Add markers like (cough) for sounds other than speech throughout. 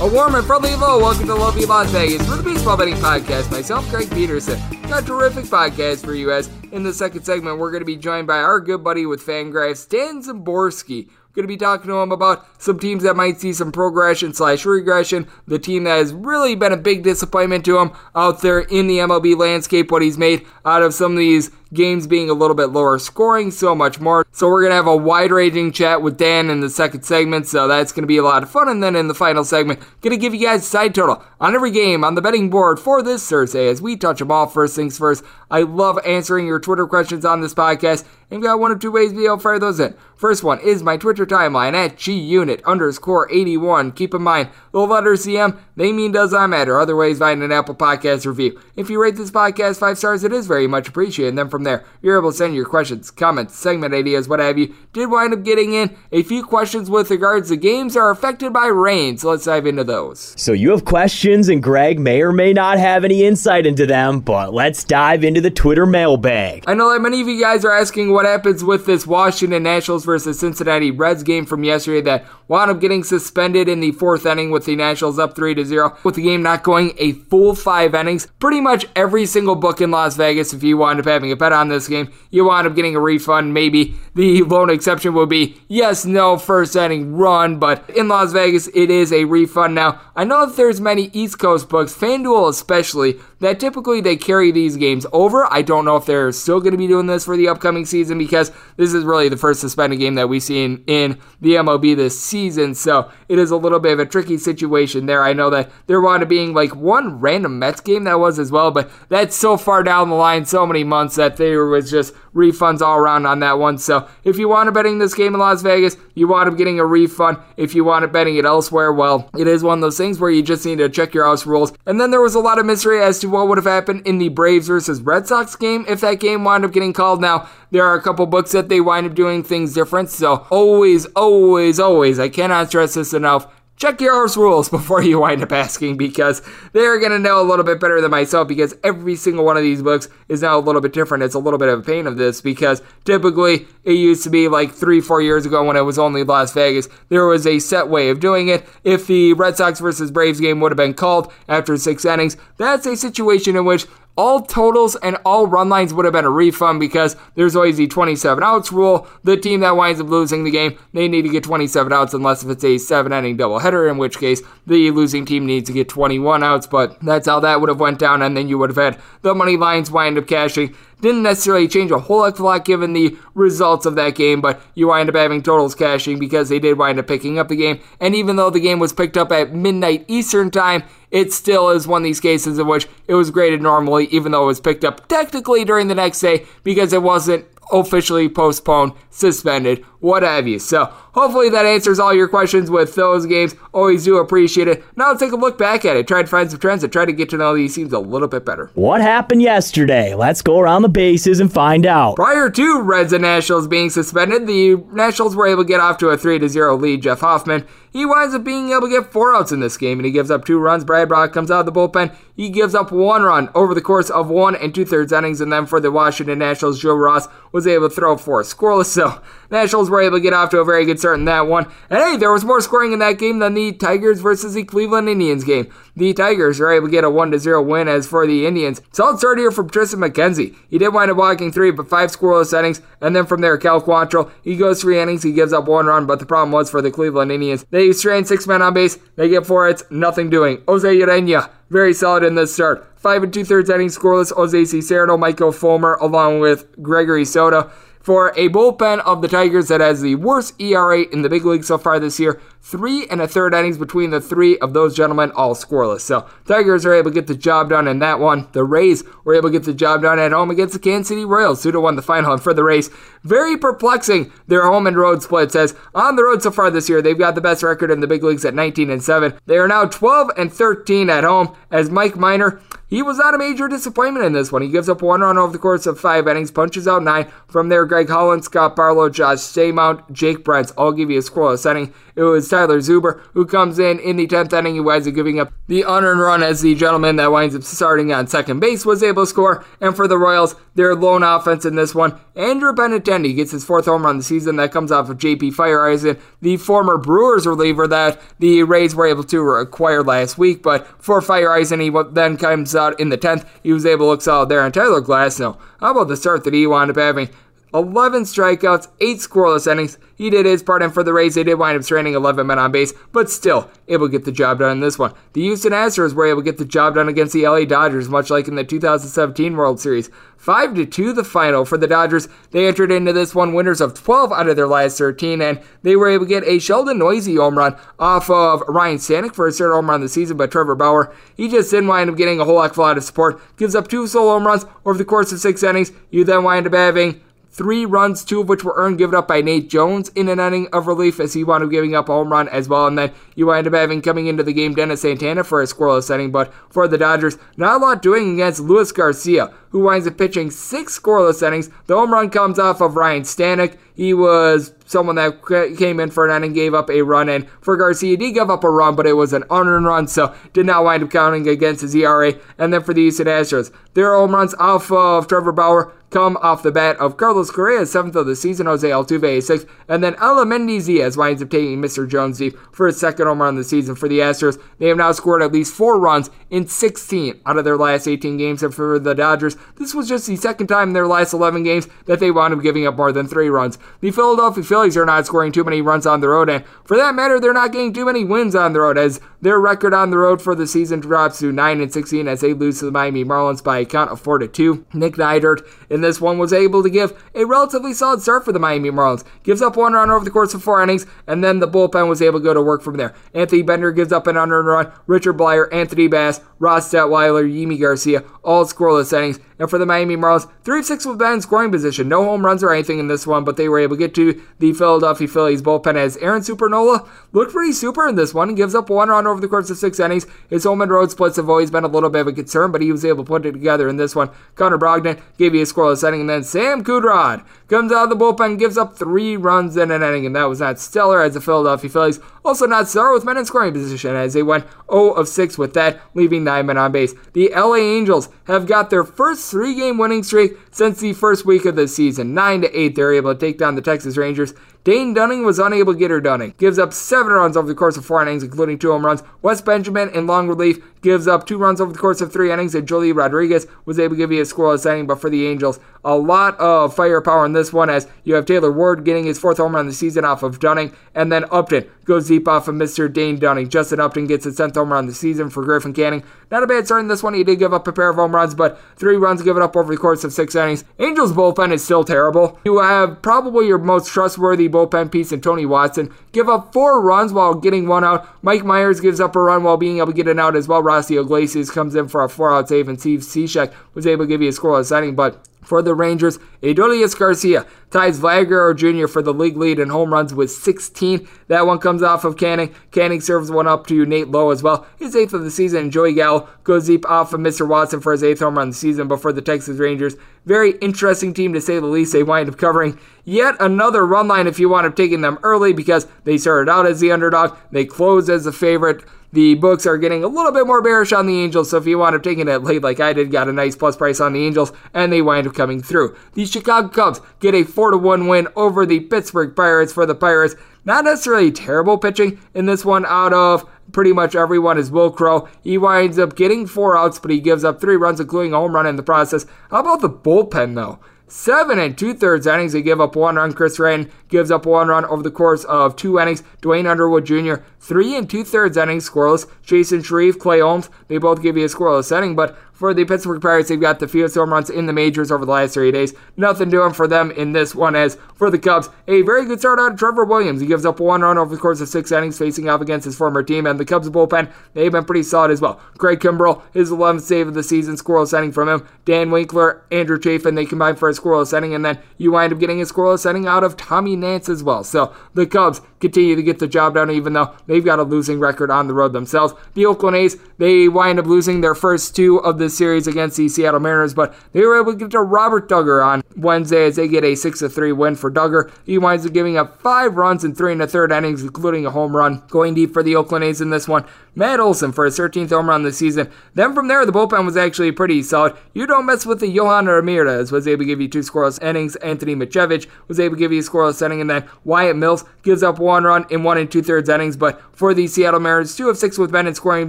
A warm and friendly hello. Welcome to Lovely Las Vegas for the Baseball Betting Podcast. Myself, Greg Peterson. Got a terrific podcast for you guys. In the second segment, we're going to be joined by our good buddy with Fangraphs, Dan Szymborski. Going to be talking to him about some teams that might see some progression slash regression. The team that has really been a big disappointment to him out there in the MLB landscape. What he's made out of some of these games being a little bit lower scoring, so much more. So we're going to have a wide ranging chat with Dan in the second segment, so that's going to be a lot of fun. And then in the final segment, going to give you guys side total on every game on the betting board for this Thursday as we touch them all first things first. I love answering your Twitter questions on this podcast, and we've got one of two ways to be able to fire those in. First one is my Twitter timeline at gunit underscore 81. Keep in mind, the letter CM, they mean does not matter. Other ways, find an Apple Podcast review. If you rate this podcast five stars, it is very much appreciated. And then from there, you're able to send your questions, comments, segment ideas, what have you. Did wind up getting in a few questions with regards to games are affected by rain, so let's dive into those. So you have questions, and Greg may or may not have any insight into them, but let's dive into the Twitter mailbag. I know that many of you guys are asking what happens with this Washington Nationals versus Cincinnati Reds game from yesterday that wound up getting suspended in the fourth inning with the Nationals up 3 to 0, with the game not going a full five innings. Pretty much every single book in Las Vegas, if you wind up having a bet on this game, you wind up getting a refund. Maybe the lone exception will be yes, no, first inning run, but in Las Vegas, it is a refund. Now, I know that there's many East Coast books, FanDuel especially, that typically they carry these games over. I don't know if they're still going to be doing this for the upcoming season because this is really the first suspended game that we've seen in the MLB this season. So it is a little bit of a tricky situation there. I know that there wound up being like one random Mets game that was as well, but that's so far down the line, so many months that there was just refunds all around on that one. So if you want to betting this game in Las Vegas, you want up getting a refund. If you want to betting it elsewhere, well, it is one of those things where you just need to check your house rules. And then there was a lot of mystery as to what would have happened in the Braves versus Red Sox game if that game wound up getting called. Now, there are a couple books that they wind up doing things different. So always, always, always, I cannot stress this enough check your rules before you wind up asking because they're going to know a little bit better than myself because every single one of these books is now a little bit different. It's a little bit of a pain of this because typically it used to be like three, four years ago when it was only Las Vegas, there was a set way of doing it. If the Red Sox versus Braves game would have been called after six innings, that's a situation in which all totals and all run lines would have been a refund because there's always the 27 outs rule. The team that winds up losing the game, they need to get 27 outs unless if it's a seven inning doubleheader, in which case the losing team needs to get 21 outs. But that's how that would have went down, and then you would have had the money lines wind up cashing didn't necessarily change a whole heck of a lot given the results of that game, but you wind up having totals cashing because they did wind up picking up the game. And even though the game was picked up at midnight Eastern time, it still is one of these cases in which it was graded normally, even though it was picked up technically during the next day because it wasn't officially postponed, suspended, what have you. So hopefully that answers all your questions with those games. Always do appreciate it. Now let's take a look back at it. Try to find some trends and try to get to know these teams a little bit better. What happened yesterday? Let's go around the bases and find out. Prior to Reds and Nationals being suspended, the Nationals were able to get off to a 3 0 lead. Jeff Hoffman he winds up being able to get four outs in this game, and he gives up two runs. Brad Brach comes out of the bullpen. He gives up one run over the course of one and two thirds innings, and then for the Washington Nationals, Joe Ross was able to throw four scoreless. (laughs) So Nationals were able to get off to a very good start in that one. And hey, there was more scoring in that game than the Tigers versus the Cleveland Indians game. The Tigers are able to get a 1 0 win. As for the Indians, solid start here from Triston McKenzie. He did wind up walking three, but five scoreless innings. And then from there, Cal Quantrill, he goes three innings. He gives up one run, but the problem was for the Cleveland Indians. They strain six men on base. They get four hits, nothing doing. Jose Urena, very solid in this start. Five and two thirds innings scoreless. Jose Cisnero, Michael Fulmer, along with Gregory Soto for a bullpen of the Tigers that has the worst ERA in the big league so far this year. Three and a third innings between the three of those gentlemen, all scoreless. So Tigers are able to get the job done in that one. The Rays were able to get the job done at home against the Kansas City Royals. Suda won the final and for the Rays. Very perplexing. Their home and road split says on the road so far this year, they've got the best record in the big leagues at 19 and 7. They are now 12 and 13 at home as Mike Minor he was not a major disappointment in this one. He gives up one run over the course of five innings, punches out nine. From there, Greg Holland, Scott Barlow, Josh Staumont, Jake Brentz all give you a scoreless inning. It was Tyler Zuber who comes in in the 10th inning. He winds up giving up the unearned run as the gentleman that winds up starting on second base was able to score. And for the Royals, their lone offense in this one, Andrew Benintendi gets his fourth home run of the season. That comes off of JP Feyereisen, the former Brewers reliever that the Rays were able to acquire last week. But for Feyereisen, he then comes out in the 10th. He was able to look solid there. And Tyler Glasnow, how about the start that he wound up having? 11 strikeouts, 8 scoreless innings. He did his part, and for the Rays, they did wind up stranding 11 men on base, but still able to get the job done in this one. The Houston Astros were able to get the job done against the LA Dodgers, much like in the 2017 World Series. 5 to 2 the final for the Dodgers. They entered into this one winners of 12 out of their last 13, and they were able to get a Sheldon Neuse home run off of Ryan Stanek for his third home run of the season, but Trevor Bauer, he just didn't wind up getting a whole lot of support. Gives up two solo home runs over the course of six innings. You then wind up having Three runs, two of which were earned, given up by Nate Jones in an inning of relief as he wound up giving up a home run as well. And then you wind up having coming into the game Dennis Santana for a scoreless inning. But for the Dodgers, not a lot doing against Luis Garcia, who winds up pitching six scoreless innings. The home run comes off of Ryan Stanek. He was someone that came in for an inning, gave up a run, and for Garcia, he did give up a run, but it was an unearned run, so did not wind up counting against his ERA. And then for the Houston Astros, their home runs off of Trevor Bauer come off the bat of Carlos Correa, seventh of the season, Jose Altuve, sixth, and then Aledmys Diaz winds up taking Mr. Jones deep for his second home run of the season for the Astros. They have now scored at least four runs in 16 out of their last 18 games, and for the Dodgers, this was just the second time in their last 11 games that they wound up giving up more than three runs. The Philadelphia Phillies are not scoring too many runs on the road, and for that matter, they're not getting too many wins on the road, as their record on the road for the season drops to 9 and 16 as they lose to the Miami Marlins by a count of 4 to 2. Nick Neidert in this one was able to give a relatively solid start for the Miami Marlins. Gives up one run over the course of four innings, and then the bullpen was able to go to work from there. Anthony Bender gives up an unearned run. Richard Bleier, Anthony Bass, Ross Detwiler, Yimi Garcia, all scoreless innings. And for the Miami Marlins, 3 6 with Ben scoring position. No home runs or anything in this one, but they were able to get to the Philadelphia Phillies bullpen as Aaron Supernola looked pretty super in this one. and gives up one run over the course of six innings. His home and road splits have always been a little bit of a concern, but he was able to put it together in this one. Connor Brogdon gave you a scoreless inning, and then Sam Coonrod comes out of the bullpen, gives up three runs in an inning, and that was not stellar as the Philadelphia Phillies also not stellar with men in scoring position as they went 0 of 6 with that, leaving nine men on base. The LA Angels have got their first three game winning streak since the first week of the season. 9 to 8, they're able to take down the Texas Rangers. Dane Dunning was unable to get her done. Gives up seven runs over the course of four innings, including two home runs. Wes Benjamin in long relief gives up two runs over the course of three innings, and Joely Rodriguez was able to give you a scoreless inning. But for the Angels, a lot of firepower in this one as you have Taylor Ward getting his fourth home run of the season off of Dunning, and then Upton goes deep off of Mr. Dane Dunning. Justin Upton gets his 10th home run of the season for Griffin Canning. Not a bad start in this one. He did give up a pair of home runs, but three runs given up over the course of six innings. Angels bullpen is still terrible. You have probably your most trustworthy bullpen piece in Tony Watson. Give up four runs while getting one out. Mike Mayers gives up a run while being able to get an out as well. Rossi Iglesias comes in for a four out save, and Steve Cishek was able to give you a scoreless inning, but for the Rangers. Adolis Garcia ties Vlad Guerrero Jr. for the league lead in home runs with 16. That one comes off of Canning. Canning serves one up to Nate Lowe as well. His eighth of the season. And Joey Gallo goes deep off of Mr. Watson for his eighth home run of the season. But for the Texas Rangers, very interesting team to say the least. They wind up covering yet another run line if you want up taking them early because they started out as the underdog. They closed as the favorite. The books are getting a little bit more bearish on the Angels, so if you want up taking it late like I did, got a nice plus price on the Angels, and they wind up coming through. The Chicago Cubs get a 4 1 win over the Pittsburgh Pirates for the Pirates. Not necessarily terrible pitching in this one out of pretty much everyone is Will Crowe. He winds up getting four outs, but he gives up three runs, including a home run in the process. How about the bullpen, though? Seven and two thirds innings. They give up one run. Chris Wren gives up one run over the course of two innings. Duane Underwood Jr. three and two thirds innings scoreless. Chasen Shreve, Clay Holmes, they both give you a scoreless inning. But for the Pittsburgh Pirates, they've got the fewest home runs in the majors over the last three days. Nothing doing for them in this one. As for the Cubs, a very good start out of Trevor Williams. He gives up one run over the course of six innings, facing off against his former team. And the Cubs bullpen, they've been pretty solid as well. Craig Kimbrel, his 11th save of the season, scoreless inning from him. Dan Winkler, Andrew Chafin, they combine for a scoreless inning, and then you wind up getting a scoreless inning out of Tommy Nance as well. So the Cubs continue to get the job done, even though they've got a losing record on the road themselves. The Oakland A's, they wind up losing their first two of series against the Seattle Mariners, but they were able to get to Robert Dugger on Wednesday as they get a 6 3 win for Dugger. He winds up giving up five runs in three and a third innings, including a home run. Going deep for the Oakland A's in this one. Matt Olson for his 13th home run this season. Then from there, the bullpen was actually pretty solid. You don't mess with the Yohan Ramirez, was able to give you two scoreless innings. Anthony Misiewicz was able to give you a scoreless inning, and then Wyatt Mills gives up one run in one and two thirds innings. But for the Seattle Mariners, two of six with men in scoring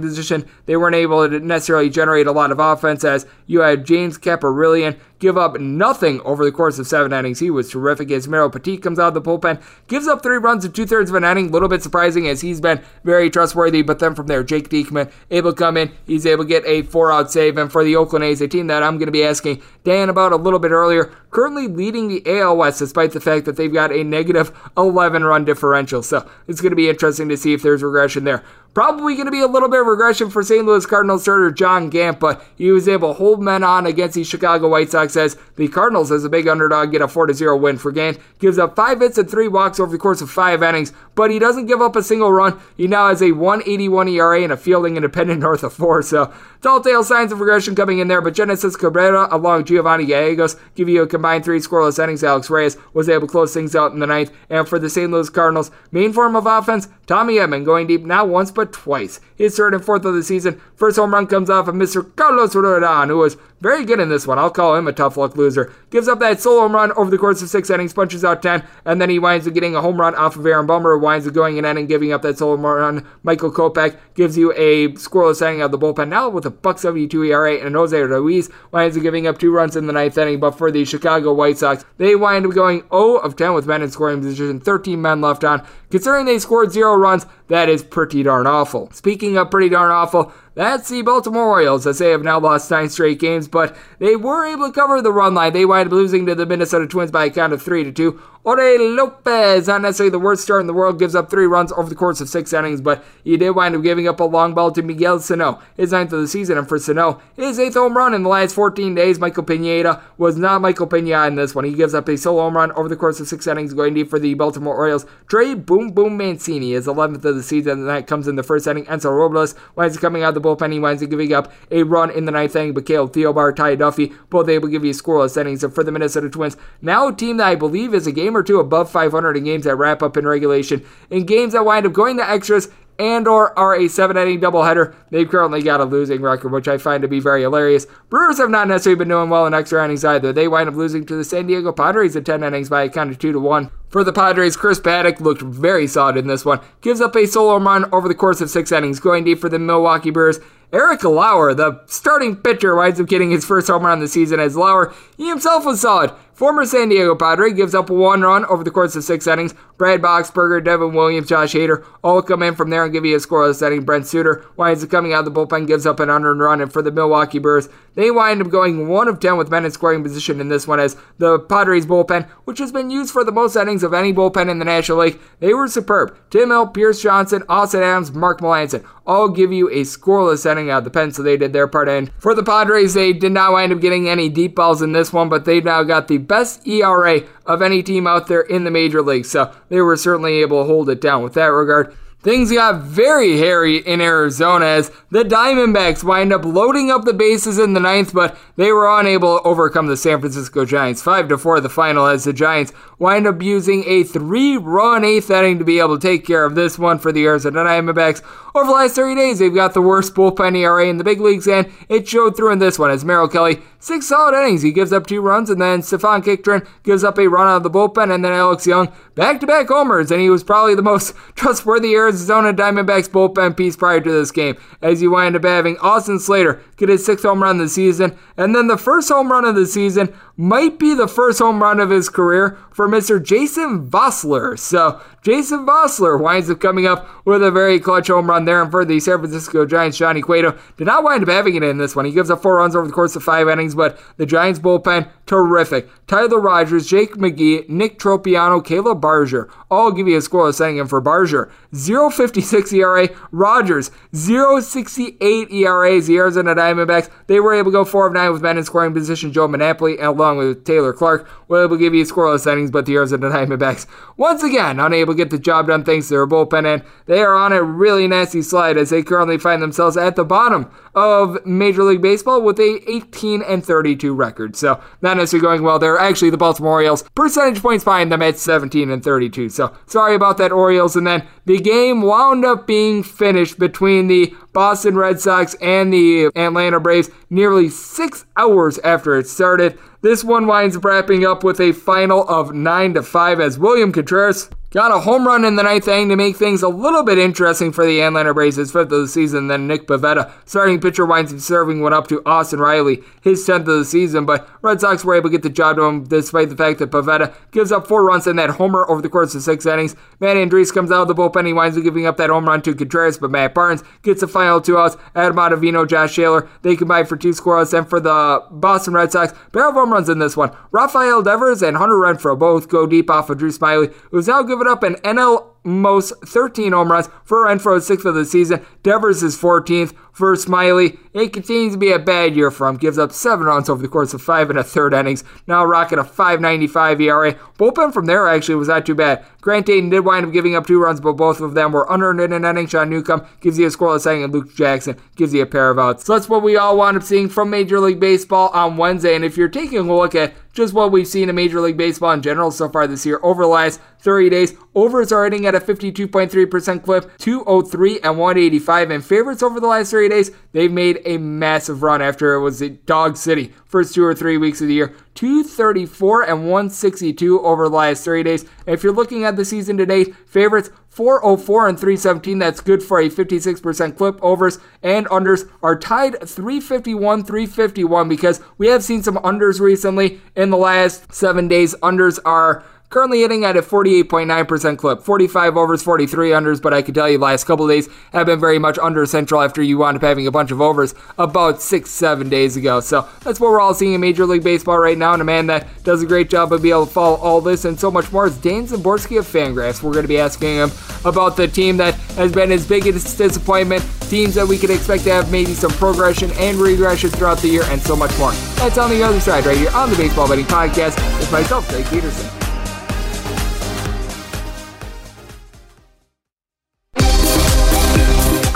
position, they weren't able to necessarily generate a lot of offense as you had James Kaprielian give up nothing over the course of seven innings. He was terrific as Miro Petit comes out of the bullpen, gives up three runs in two thirds of an inning. A little bit surprising as he's been very trustworthy, but then from there, Jake Diekman able to come in. He's able to get a four out save. And for the Oakland A's, a team that I'm going to be asking Dan about a little bit earlier, currently leading the AL West despite the fact that they've got a negative 11 run differential. So it's going to be interesting to see if there's regression there. Probably going to be a little bit of regression for St. Louis Cardinals starter John Gant, but he was able to hold men on against the Chicago White Sox as the Cardinals, as a big underdog, get a 4 0 win for Gant. Gives up five hits and three walks over the course of five innings, but he doesn't give up a single run. He now has a 181 ERA and a fielding independent (laughs) north of four, so telltale signs of regression coming in there. But Genesis Cabrera along Giovanni Gallegos give you a combined three scoreless innings. Alex Reyes was able to close things out in the ninth. And for the St. Louis Cardinals, main form of offense, Tommy Edman going deep now once but twice. His third and fourth of the season. First home run comes off of Mr. Carlos Rodon, who was very good in this one. I'll call him a tough luck loser. Gives up that solo home run over the course of six innings, punches out 10, and then he winds up getting a home run off of Aaron Bummer, winds up going in and giving up that solo home run. Michael Kopech gives you a scoreless inning out of the bullpen now with a buck 72 ERA, and Jose Ruiz winds up giving up two runs in the ninth inning. But for the Chicago White Sox, they wind up going 0 of 10 with men in scoring position, 13 men left on. Considering they scored zero runs, that is pretty darn awful. Speaking of pretty darn awful, That's the Baltimore Orioles, as they have now lost nine straight games, but they were able to cover the run line. They wind up losing to the Minnesota Twins by a count of three to two. Ore Lopez, not necessarily the worst start in the world, gives up three runs over the course of six innings, but he did wind up giving up a long ball to Miguel Sano, his ninth of the season, and for Sano, his eighth home run in the last 14 days. Michael Pineda was not Michael Pineda in this one. He gives up a solo home run over the course of six innings, going deep for the Baltimore Orioles. Trey Boom Boom Mancini is 11th of the season, and that comes in the first inning. Hansel Robles winds up coming out of the bullpen. He winds up giving up a run in the ninth inning, but Caleb Thielbar, Ty Duffey, both able to give you scoreless innings. And for the Minnesota Twins, now a team that I believe is a game or two above 500 500 in games that wrap up in regulation. In games that wind up going to extras, and or are a seven inning doubleheader. They've currently got a losing record, which I find to be very hilarious. Brewers have not necessarily been doing well in extra innings either. They wind up losing to the San Diego Padres in 10 innings by a count of 2 to 1. For the Padres, Chris Paddack looked very solid in this one. Gives up a solo run over the course of six innings, going deep for the Milwaukee Brewers. Eric Lauer, the starting pitcher, winds up getting his first home run of the season as Lauer, he himself was solid. Former San Diego Padre gives up a one run over the course of six innings. Brad Boxberger, Devin Williams, Josh Hader all come in from there and give you a scoreless inning. Brent Suter winds up coming out of the bullpen, gives up an unearned run, and for the Milwaukee Brewers, they wind up going one of ten with men in scoring position in this one as the Padres bullpen, which has been used for the most innings of any bullpen in the National League, they were superb. Tim Hill, Pierce Johnson, Austin Adams, Mark Melancon all give you a scoreless inning out of the pen, so they did their part. And for the Padres, they did not wind up getting any deep balls in this one, but they've now got the best ERA of any team out there in the major league. So they were certainly able to hold it down with that regard. Things got very hairy in Arizona as the Diamondbacks wind up loading up the bases in the ninth, but they were unable to overcome the San Francisco Giants. 5 to 4 the final as the Giants wind up using a three run eighth inning to be able to take care of this one for the Arizona Diamondbacks. Over the last 30 days, they've got the worst bullpen ERA in the big leagues, and it showed through in this one as Merrill Kelly, six solid innings. He gives up two runs, and then Stefan Crichton gives up a run out of the bullpen, and then Alex Young, back to back homers, and he was probably the most (laughs) trustworthy Arizona Diamondbacks bullpen piece prior to this game, as you wind up having Austin Slater get his sixth home run of the season, and then the first home run of the season might be the first home run of his career for Mr. Jason Vosler. So Jason Vosler winds up coming up with a very clutch home run there. And for the San Francisco Giants, Johnny Cueto did not wind up having it in this one. He gives up four runs over the course of five innings, but the Giants bullpen, terrific. Tyler Rogers, Jake McGee, Nick Tropeano, Caleb Baragar, all give you a scoreless inning. And for Baragar, 0.56 ERA. Rogers, 0.68 ERA. The Arizona Diamondbacks, they were able to go 4 of 9 with men in scoring position. Joe Mantiply, along with Taylor Clarke, were able to give you scoreless innings, but the Arizona Diamondbacks, once again, unable to get the job done thanks to their bullpen. And they are on a really nasty slide as they currently find themselves at the bottom of Major League Baseball with a 18 and 32 record. So not necessarily going well there. Actually, the Baltimore Orioles percentage points behind them at 17 and 32. So sorry about that, Orioles. And then the game wound up being finished between the Boston Red Sox and the Atlanta Braves nearly six hours after it started. This one winds up wrapping up with a final of 9 to 5 as William Contreras Got a home run in the ninth inning to make things a little bit interesting for the Atlanta Braves, his fifth of the season. Then Nick Pivetta, starting pitcher, winds up serving one up to Austin Riley, his tenth of the season. But Red Sox were able to get the job done despite the fact that Pivetta gives up four runs in that homer over the course of six innings. Matt Andriese comes out of the bullpen. He winds up giving up that home run to Contreras, but Matt Barnes gets the final two outs. Adam Ottavino, Josh Taylor, they combine for two scoreless. And for the Boston Red Sox, of home runs in this one. Rafael Devers and Hunter Renfroe both go deep off of Drew Smyly, who's now given up an NL most 13 home runs for Renfroe's sixth of the season. Devers is 14th for Smyly. It continues to be a bad year for him. Gives up seven runs over the course of five and a third innings. Now rocking a 5.95 ERA. Bullpen from there actually was not too bad. Grant Dayton did wind up giving up two runs, but both of them were unearned in an inning. Sean Newcomb gives you a scoreless inning, and Luke Jackson gives you a pair of outs. So that's what we all wound up seeing from Major League Baseball on Wednesday. And if you're taking a look at just what we've seen in Major League Baseball in general so far this year over the last 30 days. Overs are hitting at a 52.3% clip, 203 and 185. And favorites over the last 30 days, they've made a massive run after it was Dog City first two or three weeks of the year. 234 and 162 over the last 30 days. if you're looking at the season to date, favorites 404 and 317. That's good for a 56% clip. Overs and unders are tied 351 351 because we have seen some unders recently in the last seven days. Unders are currently hitting at a 48.9% clip, 45 overs, 43 unders, but I can tell you the last couple days have been very much under Central after you wound up having a bunch of overs about six, seven days ago. So that's what we're all seeing in Major League Baseball right now, and a man that does a great job of being able to follow all this and so much more is Dan Szymborski of Fangraphs. We're going to be asking him about the team that has been his biggest disappointment, teams that we could expect to have maybe some progression and regression throughout the year, and so much more. That's on the other side right here on the Baseball Betting Podcast with myself, Greg Peterson.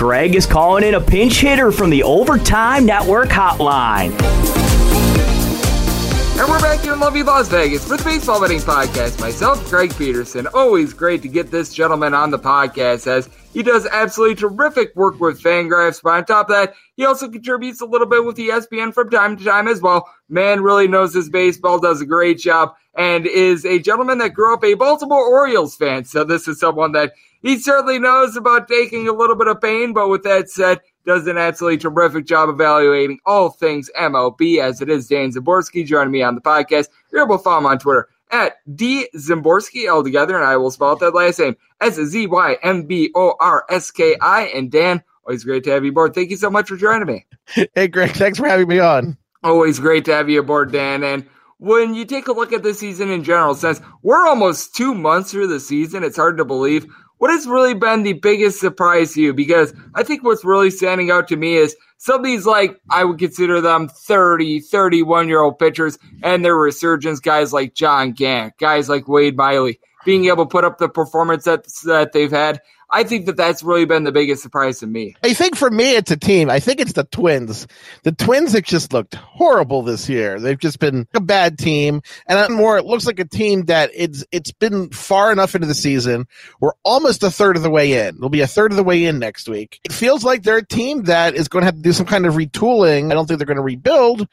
Greg is calling in a pinch hitter from the Overtime Network hotline. And we're back here in lovely Las Vegas with Baseball Betting Podcast. Myself, Greg Peterson. Always great to get this gentleman on the podcast as he does absolutely terrific work with Fangraphs. But on top of that, he also contributes a little bit with ESPN from time to time as well. Man really knows his baseball, does a great job, and is a gentleman that grew up a Baltimore Orioles fan. So this is someone that he certainly knows about taking a little bit of pain. But with that said, does an absolutely terrific job evaluating all things MLB, as it is Dan Szymborski joining me on the podcast. You're able to follow him on Twitter at D Szymborski all together, and I will spell out that last name S Z Y M B O R S K I. And Dan, always great to have you aboard. Thank you so much for joining me. Hey, Greg, thanks for having me on. Always great to have you aboard, Dan. And when you take a look at the season in general, since we're almost two months through the season, it's hard to believe what has really been the biggest surprise to you? Because I think what's really standing out to me is some of these, like, I would consider them 30, 31 year old pitchers and their resurgence, guys like John Gant, guys like Wade Miley, being able to put up the performance that, that they've had. I think that that's really been the biggest surprise to me. I think for me, it's a team. I think it's the Twins. The Twins have just looked horrible this year. They've just been a bad team, and more, it looks like a team that it's it's been far enough into the season. We're almost a third of the way in. We'll be a third of the way in next week. It feels like they're a team that is going to have to do some kind of retooling. I don't think they're going to rebuild,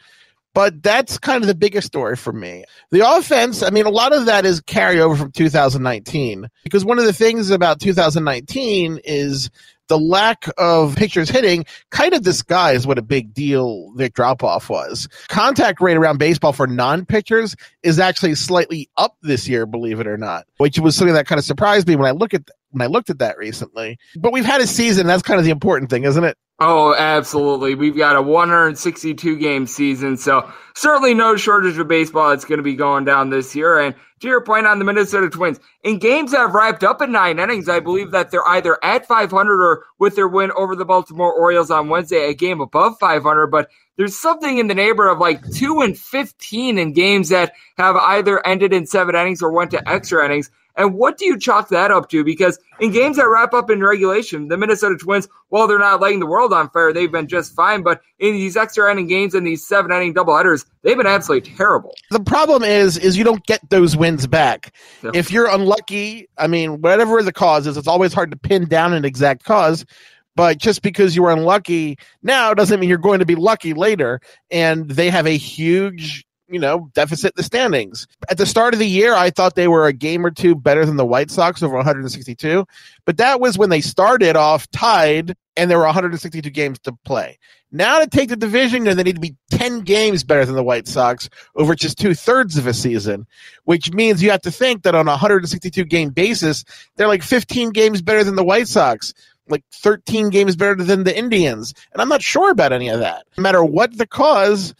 but that's kind of the biggest story for me. The offense, I mean, a lot of that is carryover from 2019 because one of the things about 2019 is the lack of pitchers hitting kind of disguised what a big deal the drop off was. Contact rate around baseball for non pitchers is actually slightly up this year, believe it or not, which was something that kind of surprised me when I look at when I looked at that recently. But we've had a season. That's kind of the important thing, isn't it? Oh, absolutely. We've got a 162 game season, so certainly no shortage of baseball that's going to be going down this year. And to your point on the Minnesota Twins, in games that have wrapped up in nine innings, I believe that they're either at 500 or with their win over the Baltimore Orioles on Wednesday, a game above 500. But there's something in the neighborhood of like 2 and 15 in games that have either ended in seven innings or went to extra innings. And what do you chalk that up to? Because in games that wrap up in regulation, the Minnesota Twins, while they're not lighting the world on fire, they've been just fine. But in these extra inning games and these seven inning doubleheaders, they've been absolutely terrible. The problem is, is you don't get those wins back. Yep. If you're unlucky, I mean, whatever the cause is, it's always hard to pin down an exact cause. But just because you were unlucky now doesn't mean you're going to be lucky later. And they have a huge you know, deficit the standings. At the start of the year, I thought they were a game or two better than the White Sox over 162, but that was when they started off tied and there were 162 games to play. Now to take the division, they need to be 10 games better than the White Sox over just two thirds of a season, which means you have to think that on a 162 game basis, they're like 15 games better than the White Sox like 13 games better than the Indians. And I'm not sure about any of that. No matter what the cause,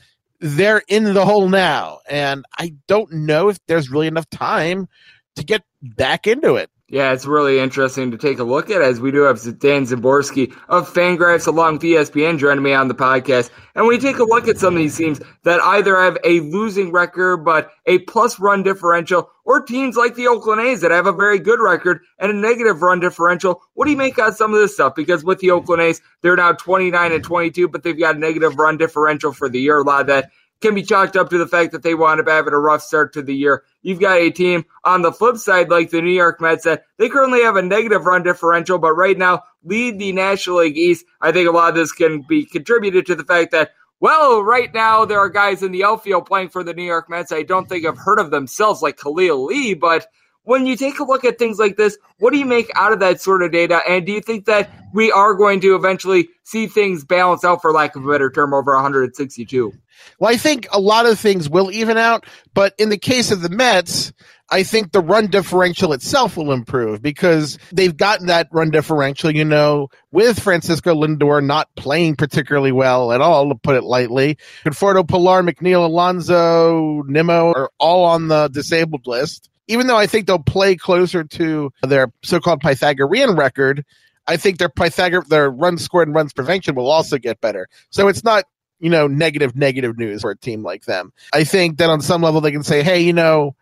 they're in the hole now. And I don't know if there's really enough time to get back into it. Yeah, it's really interesting to take a look at as we do have Dan Szymborski of Fangraphs along with ESPN joining me on the podcast. And we take a look at some of these teams that either have a losing record but a plus run differential or teams like the Oakland A's that have a very good record and a negative run differential. What do you make out some of this stuff? Because with the Oakland A's, they're now 29 and 22, but they've got a negative run differential for the year. A lot of that can be chalked up to the fact that they wound up having a rough start to the year. You've got a team on the flip side, like the New York Mets, that they currently have a negative run differential, but right now lead the National League East. I think a lot of this can be contributed to the fact that, well, right now there are guys in the outfield playing for the New York Mets. I don't think I've heard of themselves like Khalil Lee, but when you take a look at things like this, what do you make out of that sort of data? And do you think that we are going to eventually see things balance out, for lack of a better term, over 162? Well, I think a lot of things will even out, but in the case of the Mets, I think the run differential itself will improve because they've gotten that run differential, you know, with Francisco Lindor not playing particularly well at all, to put it lightly. Conforto, Pilar, McNeil, Alonso, Nimmo are all on the disabled list. Even though I think they'll play closer to their so-called Pythagorean record, I think their Pythagor their run scored and runs prevention will also get better. So it's not you know negative negative news for a team like them. I think that on some level they can say, hey, you know,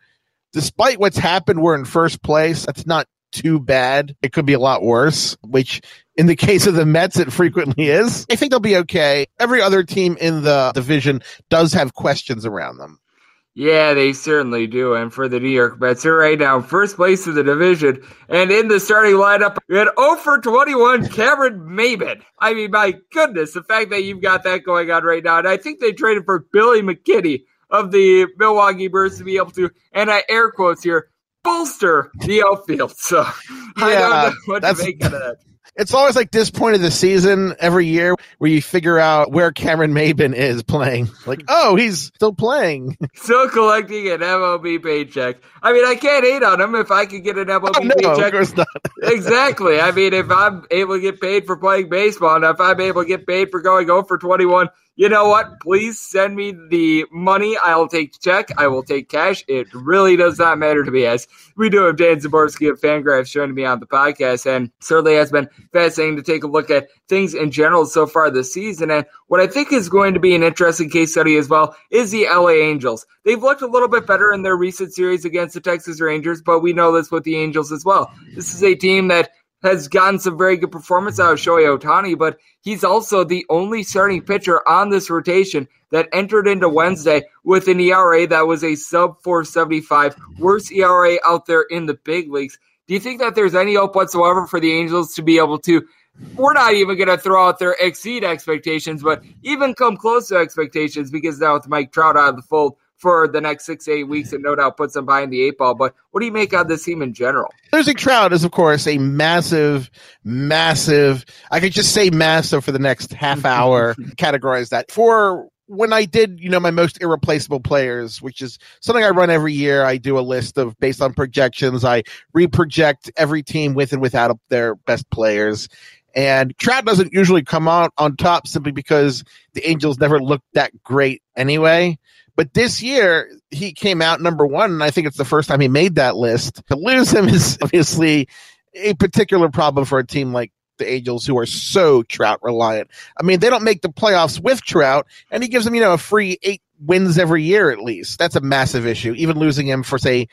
despite what's happened, we're in first place. That's not too bad. It could be a lot worse, which in the (laughs) case of the Mets, it frequently is. I think they'll be okay. Every other team in the division does have questions around them. Yeah, they certainly do. And for the New York Mets, they're right now first place in the division. And in the starting lineup, we had 0 for 21 Cameron Maybin. I mean, my goodness, the fact that you've got that going on right now. And I think they traded for Billy McKinney of the Milwaukee Brewers to be able to, and I air quotes here, bolster the outfield. So yeah, I don't know what to make of that it's always like this point of the season every year where you figure out where Cameron Maybin is playing. Like, oh, he's still playing. Still collecting an MLB paycheck. I mean, I can't hate on him if I could get an MLB oh, no, paycheck. Of course not. (laughs) exactly. I mean, if I'm able to get paid for playing baseball and if I'm able to get paid for going 0 for 21, you know what? Please send me the money. I'll take check. I will take cash. It really does not matter to me. As we do have Dan Szymborski of Fangraphs joining me on the podcast, and certainly has been fascinating to take a look at things in general so far this season. And what I think is going to be an interesting case study as well is the LA Angels. They've looked a little bit better in their recent series against the Texas Rangers, but we know this with the Angels as well. This is a team that has gotten some very good performance out of Shohei Ohtani, but he's also the only starting pitcher on this rotation that entered into Wednesday with an ERA that was a sub 475, worst ERA out there in the big leagues. Do you think that there's any hope whatsoever for the Angels to be able to? We're not even going to throw out their exceed expectations, but even come close to expectations because now with Mike Trout out of the fold, for the next six eight weeks and no doubt puts them behind the eight ball. But what do you make of this team in general? Losing Trout is, of course, a massive, massive. I could just say massive for the next half hour. (laughs) categorize that for when I did, you know, my most irreplaceable players, which is something I run every year. I do a list of based on projections. I reproject every team with and without their best players. And Trout doesn't usually come out on top simply because the Angels never looked that great anyway. But this year, he came out number one, and I think it's the first time he made that list. To lose him (laughs) is obviously a particular problem for a team like the Angels, who are so Trout reliant. I mean, they don't make the playoffs with Trout, and he gives them, you know, a free eight wins every year at least. That's a massive issue. Even losing him for, say,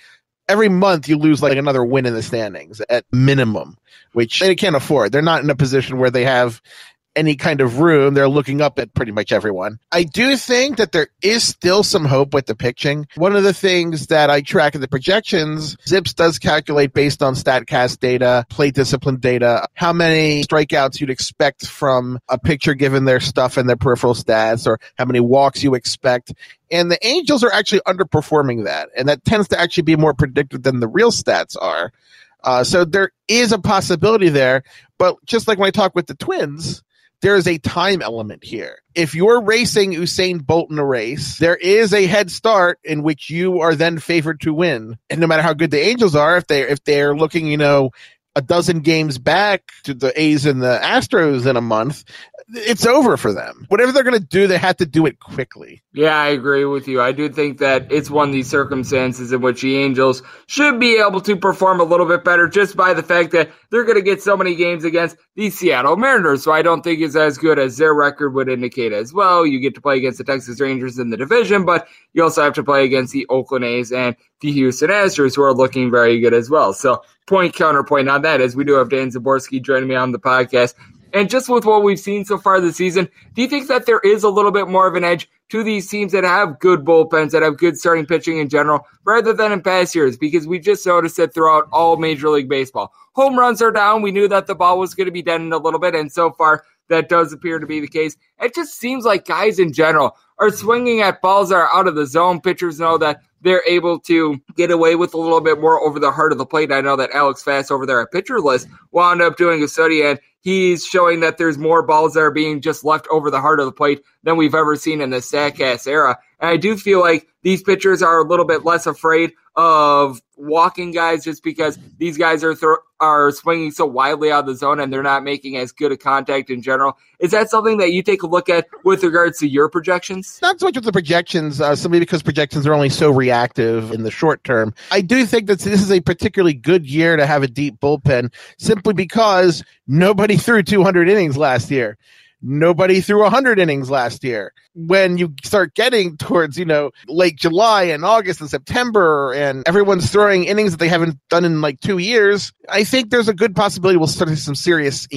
every month you lose like another win in the standings at minimum, which they can't afford. They're not in a position where they have any kind of room. They're looking up at pretty much everyone. I do think that there is still some hope with the pitching. One of the things that I track in the projections, Zips does calculate based on StatCast data, plate discipline data, how many strikeouts you'd expect from a pitcher given their stuff and their peripheral stats, or how many walks you expect. And the Angels are actually underperforming that. And that tends to actually be more predictive than the real stats are. Uh, so there is a possibility there. But just like when I talk with the Twins, there is a time element here. If you're racing Usain Bolt in a race, there is a head start in which you are then favored to win. And no matter how good the Angels are, if they if they're looking, you know, a dozen games back to the A's and the Astros in a month, it's over for them. Whatever they're going to do, they have to do it quickly. Yeah, I agree with you. I do think that it's one of these circumstances in which the Angels should be able to perform a little bit better just by the fact that they're going to get so many games against the Seattle Mariners. So I don't think it's as good as their record would indicate as well. You get to play against the Texas Rangers in the division, but you also have to play against the Oakland A's and the Houston Astros, who are looking very good as well. So point counterpoint on that is we do have Dan Szymborski joining me on the podcast and just with what we've seen so far this season, do you think that there is a little bit more of an edge to these teams that have good bullpens, that have good starting pitching in general, rather than in past years? Because we just noticed it throughout all Major League Baseball. Home runs are down. We knew that the ball was going to be deadened a little bit, and so far that does appear to be the case. It just seems like guys in general are swinging at balls that are out of the zone. Pitchers know that they're able to get away with a little bit more over the heart of the plate. I know that Alex Fast over there at Pitcher List wound up doing a study and he's showing that there's more balls that are being just left over the heart of the plate than we've ever seen in the StatCast era. And I do feel like these pitchers are a little bit less afraid of walking guys just because these guys are th- are swinging so widely out of the zone and they're not making as good a contact in general. Is that something that you take a look at with regards to your projections? Not so much with the projections, uh, simply because projections are only so reactive in the short term. I do think that this is a particularly good year to have a deep bullpen, simply because nobody (laughs) threw 200 innings last year. Nobody threw 100 innings last year. When you start getting towards, you know, late July and August and September, and everyone's throwing innings that they haven't done in like two years, I think there's a good possibility we'll start to see some serious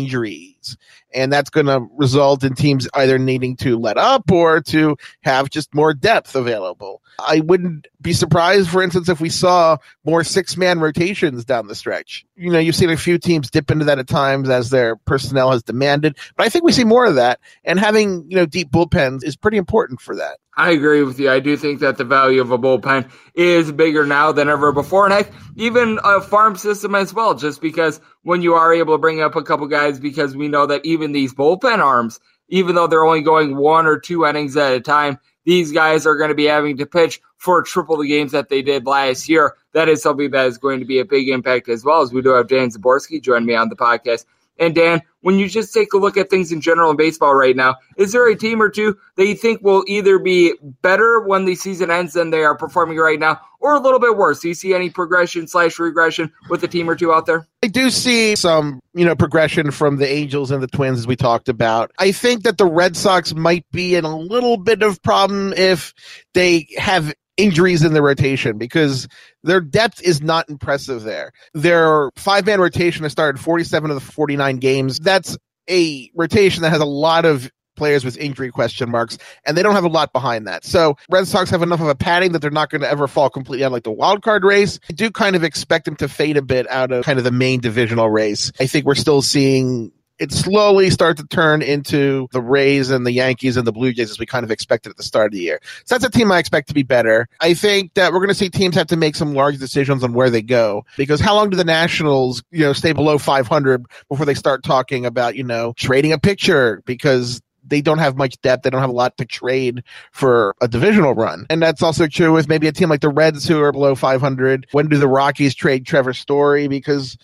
And that's going to result in teams either needing to let up or to have just more depth available. I wouldn't be surprised, for instance, if we saw more six man rotations down the stretch. You know, you've seen a few teams dip into that at times as their personnel has demanded, but I think we see more of that. And having, you know, deep bullpens is pretty important for that. I agree with you. I do think that the value of a bullpen is bigger now than ever before. And heck, even a farm system as well, just because when you are able to bring up a couple guys, because we know that even these bullpen arms, even though they're only going one or two innings at a time, these guys are going to be having to pitch for triple the games that they did last year. That is something that is going to be a big impact as well as we do have Dan Szymborski join me on the podcast. And Dan, when you just take a look at things in general in baseball right now, is there a team or two that you think will either be better when the season ends than they are performing right now, or a little bit worse? Do you see any progression slash regression with a team or two out there? I do see some, you know, progression from the Angels and the Twins as we talked about. I think that the Red Sox might be in a little bit of problem if they have injuries in the rotation because their depth is not impressive there. Their five man rotation has started 47 of the 49 games. That's a rotation that has a lot of players with injury question marks, and they don't have a lot behind that. So Red Sox have enough of a padding that they're not going to ever fall completely out like the wild card race. I do kind of expect them to fade a bit out of kind of the main divisional race. I think we're still seeing it slowly start to turn into the Rays and the Yankees and the Blue Jays as we kind of expected at the start of the year. So that's a team I expect to be better. I think that we're going to see teams have to make some large decisions on where they go because how long do the Nationals, you know, stay below 500 before they start talking about, you know, trading a pitcher because they don't have much depth. They don't have a lot to trade for a divisional run. And that's also true with maybe a team like the Reds who are below 500. When do the Rockies trade Trevor Story? Because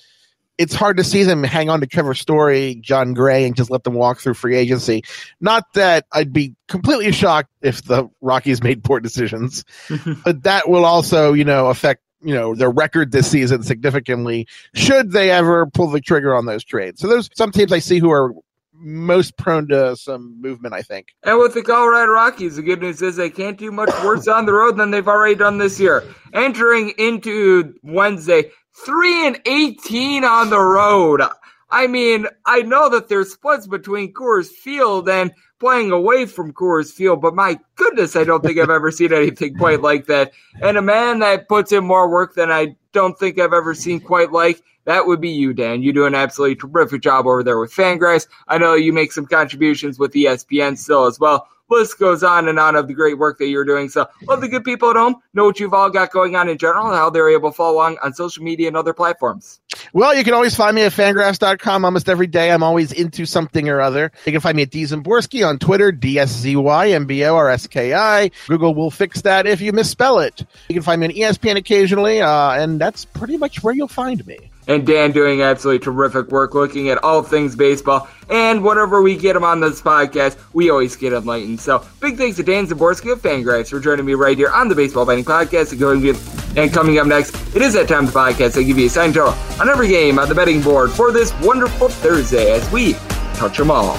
it's hard to see them hang on to Trevor Story, Jon Gray, and just let them walk through free agency. Not that I'd be completely shocked if the Rockies made poor decisions, (laughs) but that will also, you know, affect you know their record this season significantly should they ever pull the trigger on those trades. So there's some teams I see who are most prone to some movement, I think. And with the Colorado Rockies, the good news is they can't do much worse (coughs) on the road than they've already done this year. Entering into Wednesday, three and eighteen on the road. I mean, I know that there's splits between Coors Field and playing away from Coors Field, but my goodness, I don't think I've ever seen anything quite like that. And a man that puts in more work than I don't think I've ever seen quite like that would be you, Dan. You do an absolutely terrific job over there with Fangraphs. I know you make some contributions with ESPN still as well. List goes on and on of the great work that you're doing. So let the good people at home know what you've all got going on in general and how they're able to follow along on social media and other platforms. Well, you can always find me at fangraphs.com almost every day. I'm always into something or other. You can find me at D Szymborski on Twitter, D-S-Z-Y-M-B-O-R-S-K-I. Google will fix that if you misspell it. You can find me on ESPN occasionally, uh, and that's pretty much where you'll find me and Dan doing absolutely terrific work looking at all things baseball. And whenever we get him on this podcast, we always get enlightened. So big thanks to Dan Szymborski of Fangraphs for joining me right here on the Baseball Betting Podcast. And, going and coming up next, it is that time of the podcast I give you a sign total on every game on the betting board for this wonderful Thursday as we touch them all.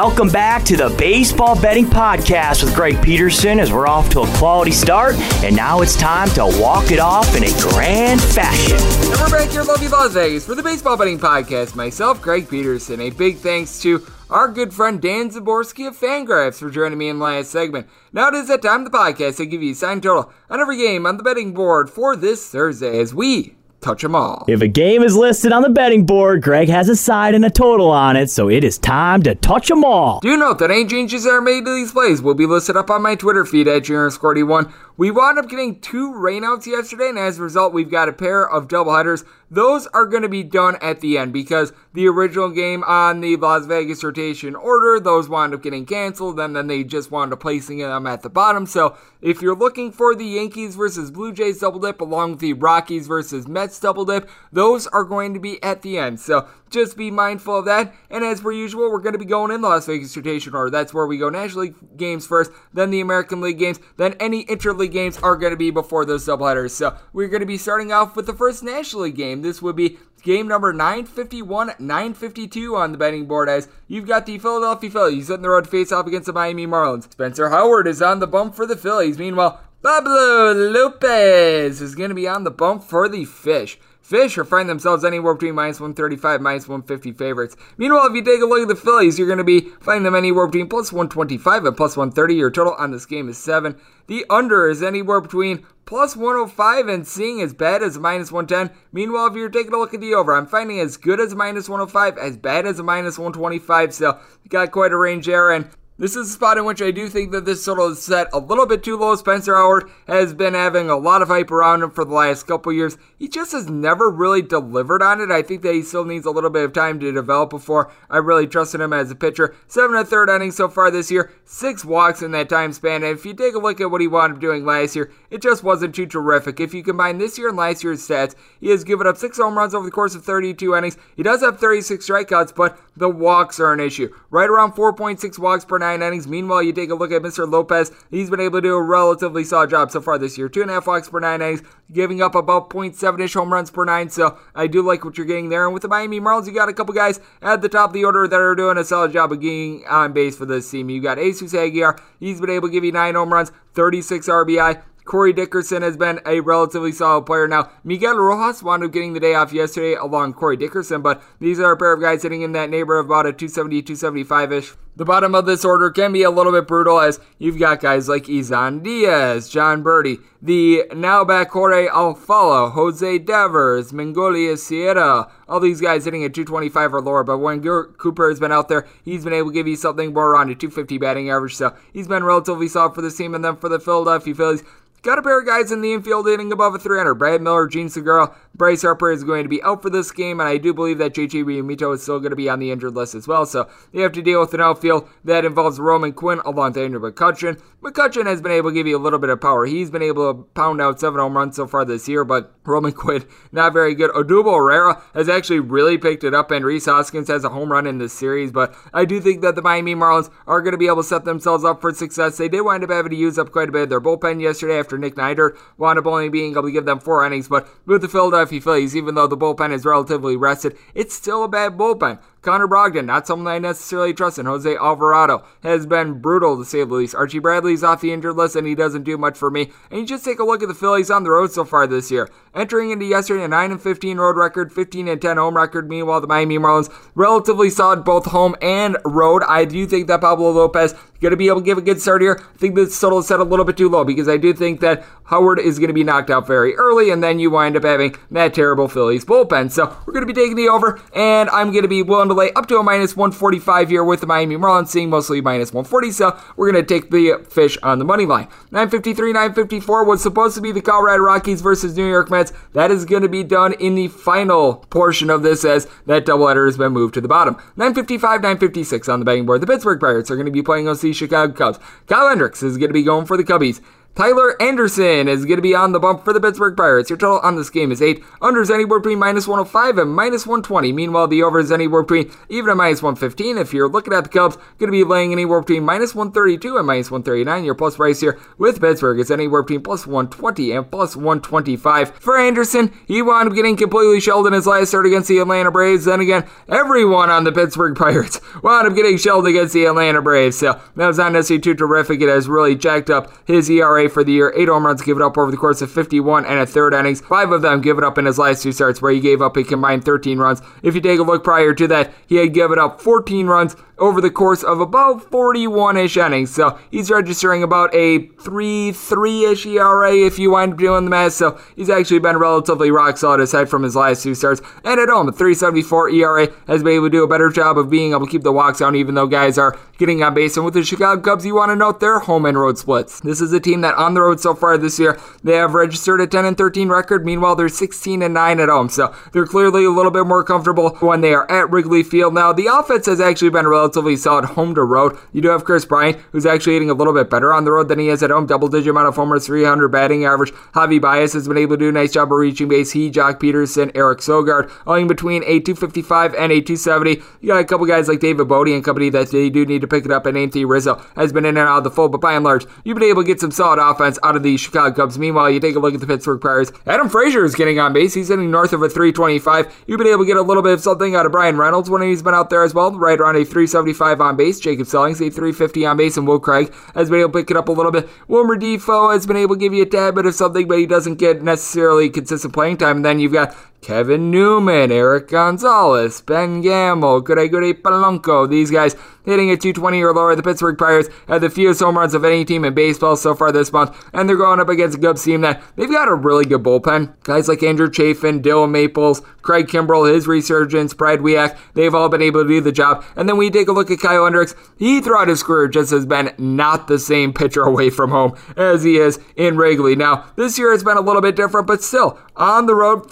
Welcome back to the Baseball Betting Podcast with Greg Peterson as we're off to a quality start. And now it's time to walk it off in a grand fashion. And we're back here in lovely Las Vegas for the Baseball Betting Podcast. Myself, Greg Peterson. A big thanks to our good friend Dan Szymborski of Fangraphs for joining me in last segment. Now it is that time of the podcast to give you a sign total on every game on the betting board for this Thursday as we touch them all. If a game is listed on the betting board, Greg has a side and a total on it, so it is time to touch them all. Do note that any changes that are made to these plays will be listed up on my Twitter feed at junior one We wound up getting two rainouts yesterday, and as a result, we've got a pair of doubleheaders those are going to be done at the end because the original game on the Las Vegas rotation order, those wound up getting canceled, and then they just wound up placing them at the bottom. So if you're looking for the Yankees versus Blue Jays double dip along with the Rockies versus Mets double dip, those are going to be at the end. So just be mindful of that. And as per usual, we're going to be going in the Las Vegas rotation order. That's where we go National League games first, then the American League games, then any interleague games are going to be before those doubleheaders. So we're going to be starting off with the first National League game. This would be game number 951, 952 on the betting board as you've got the Philadelphia Phillies hitting the road face off against the Miami Marlins. Spencer Howard is on the bump for the Phillies. Meanwhile, Pablo Lopez is going to be on the bump for the Fish. Fish are finding themselves anywhere between minus 135, minus 150 favorites. Meanwhile, if you take a look at the Phillies, you're going to be finding them anywhere between plus 125 and plus 130. Your total on this game is 7. The under is anywhere between plus 105 and seeing as bad as minus 110. Meanwhile, if you're taking a look at the over, I'm finding as good as minus 105, as bad as minus 125. So, you got quite a range there. And this is a spot in which I do think that this total is set a little bit too low. Spencer Howard has been having a lot of hype around him for the last couple years. He just has never really delivered on it. I think that he still needs a little bit of time to develop before I really trusted him as a pitcher. Seven and third innings so far this year, six walks in that time span. And if you take a look at what he wound up doing last year, it just wasn't too terrific. If you combine this year and last year's stats, he has given up six home runs over the course of 32 innings. He does have 36 strikeouts, but the walks are an issue. Right around 4.6 walks per nine innings. Meanwhile, you take a look at Mr. Lopez. He's been able to do a relatively solid job so far this year. Two and a half walks per nine innings, giving up about 0.7 ish home runs per nine. So I do like what you're getting there. And with the Miami Marlins, you got a couple guys at the top of the order that are doing a solid job of getting on base for this team. You got Jesus Aguilar. He's been able to give you nine home runs, 36 RBI. Corey Dickerson has been a relatively solid player. Now, Miguel Rojas wound up getting the day off yesterday along Corey Dickerson, but these are a pair of guys sitting in that neighborhood of about a 270, 275 ish. The bottom of this order can be a little bit brutal as you've got guys like Isan Diaz, Jon Berti, the now back Jorge Alfaro, Jose Devers, Mengolio Sierra, all these guys hitting at 225 or lower. But when Cooper has been out there, he's been able to give you something more around a 250 batting average. So he's been relatively soft for the team. And then for the Philadelphia Phillies, Got a pair of guys in the infield hitting above a 300. Brad Miller, Jean Segura, Bryce Harper is going to be out for this game, and I do believe that JT Realmuto is still going to be on the injured list as well. So you have to deal with an outfield that involves Roman Quinn along with Andrew McCutchen. McCutchen has been able to give you a little bit of power. He's been able to pound out seven home runs so far this year, but Roman (laughs) Quinn not very good. Odubel Herrera has actually really picked it up, and Rhys Hoskins has a home run in this series. But I do think that the Miami Marlins are going to be able to set themselves up for success. They did wind up having to use up quite a bit of their bullpen yesterday after Nick Neidert wound up only being able to give them four innings. But with the Philadelphia Phillies, even though the bullpen is relatively rested, it's still a bad bullpen. Connor Brogdon, not someone I necessarily trust, and Jose Alvarado has been brutal to say the least. Archie Bradley's off the injured list, and he doesn't do much for me. And you just take a look at the Phillies on the road so far this year. Entering into yesterday, a 9 and 15 road record, 15 and 10 home record. Meanwhile, the Miami Marlins relatively solid both home and road. I do think that Pablo Lopez going to be able to give a good start here. I think this total is set a little bit too low because I do think that Howard is going to be knocked out very early, and then you wind up having that terrible Phillies bullpen. So we're going to be taking the over, and I'm going to be willing to lay up to a minus 145 here with the Miami Marlins, seeing mostly minus 140. So we're going to take the fish on the money line. 953, 954 was supposed to be the Colorado Rockies versus New York Mets. That is going to be done in the final portion of this as that doubleheader has been moved to the bottom. 955, 956 on the betting board. The Pittsburgh Pirates are going to be playing against the Chicago Cubs. Kyle Hendricks is going to be going for the Cubbies. Tyler Anderson is going to be on the bump for the Pittsburgh Pirates. Your total on this game is 8. Under is anywhere between minus 105 and minus 120. Meanwhile, the over is anywhere between even a minus 115. If you're looking at the Cubs, going to be laying anywhere between minus 132 and minus 139. Your plus price here with Pittsburgh is anywhere between plus 120 and plus 125. For Anderson, he wound up getting completely shelled in his last start against the Atlanta Braves. Then again, everyone on the Pittsburgh Pirates (laughs) wound up getting shelled against the Atlanta Braves. So that was not necessarily too terrific. It has really jacked up his ERA for the year. Eight home runs given up over the course of 51 and a third innings. Five of them given up in his last two starts, where he gave up a combined 13 runs. If you take a look prior to that, he had given up 14 runs over the course of about 41 ish innings. So he's registering about a 3 3 ish ERA if you wind up doing the math. So he's actually been relatively rock solid aside from his last two starts. And at home, a 374 ERA has been able to do a better job of being able to keep the walks down, even though guys are getting on base. And with the Chicago Cubs, you want to note their home and road splits. This is a team that that on the road so far this year, they have registered a 10 and 13 record. Meanwhile, they're 16 and 9 at home. So they're clearly a little bit more comfortable when they are at Wrigley Field. Now, the offense has actually been relatively solid home to road. You do have Kris Bryant, who's actually hitting a little bit better on the road than he is at home. Double digit amount of homers, 300 batting average. Javi Baez has been able to do a nice job of reaching base. He, Joc Pederson, Eric Sogard, in between a 255 and a 270. You got a couple guys like David Bote and company that they do need to pick it up, and Anthony Rizzo has been in and out of the fold, but by and large, you've been able to get some solid offense out of the Chicago Cubs. Meanwhile, you take a look at the Pittsburgh Pirates. Adam Frazier is getting on base. He's hitting north of a 325. You've been able to get a little bit of something out of Bryan Reynolds when he's been out there as well, right around a 375 on base. Jacob Stallings, a 350 on base, and Will Craig has been able to pick it up a little bit. Wilmer Difo has been able to give you a tad bit of something, but he doesn't get necessarily consistent playing time. And then you've got Kevin Newman, Erik Gonzalez, Ben Gamel, Gregory Polanco. These guys hitting at 220 or lower. The Pittsburgh Pirates have the fewest home runs of any team in baseball so far this month, and they're going up against a Cubs team that they've got a really good bullpen. Guys like Andrew Chafin, Dillon Maples, Craig Kimbrel, his resurgence, Brad Wieck, they've all been able to do the job. And then we take a look at Kyle Hendricks. He throughout his career just has been not the same pitcher away from home as he is in Wrigley. Now, this year has been a little bit different, but still, on the road,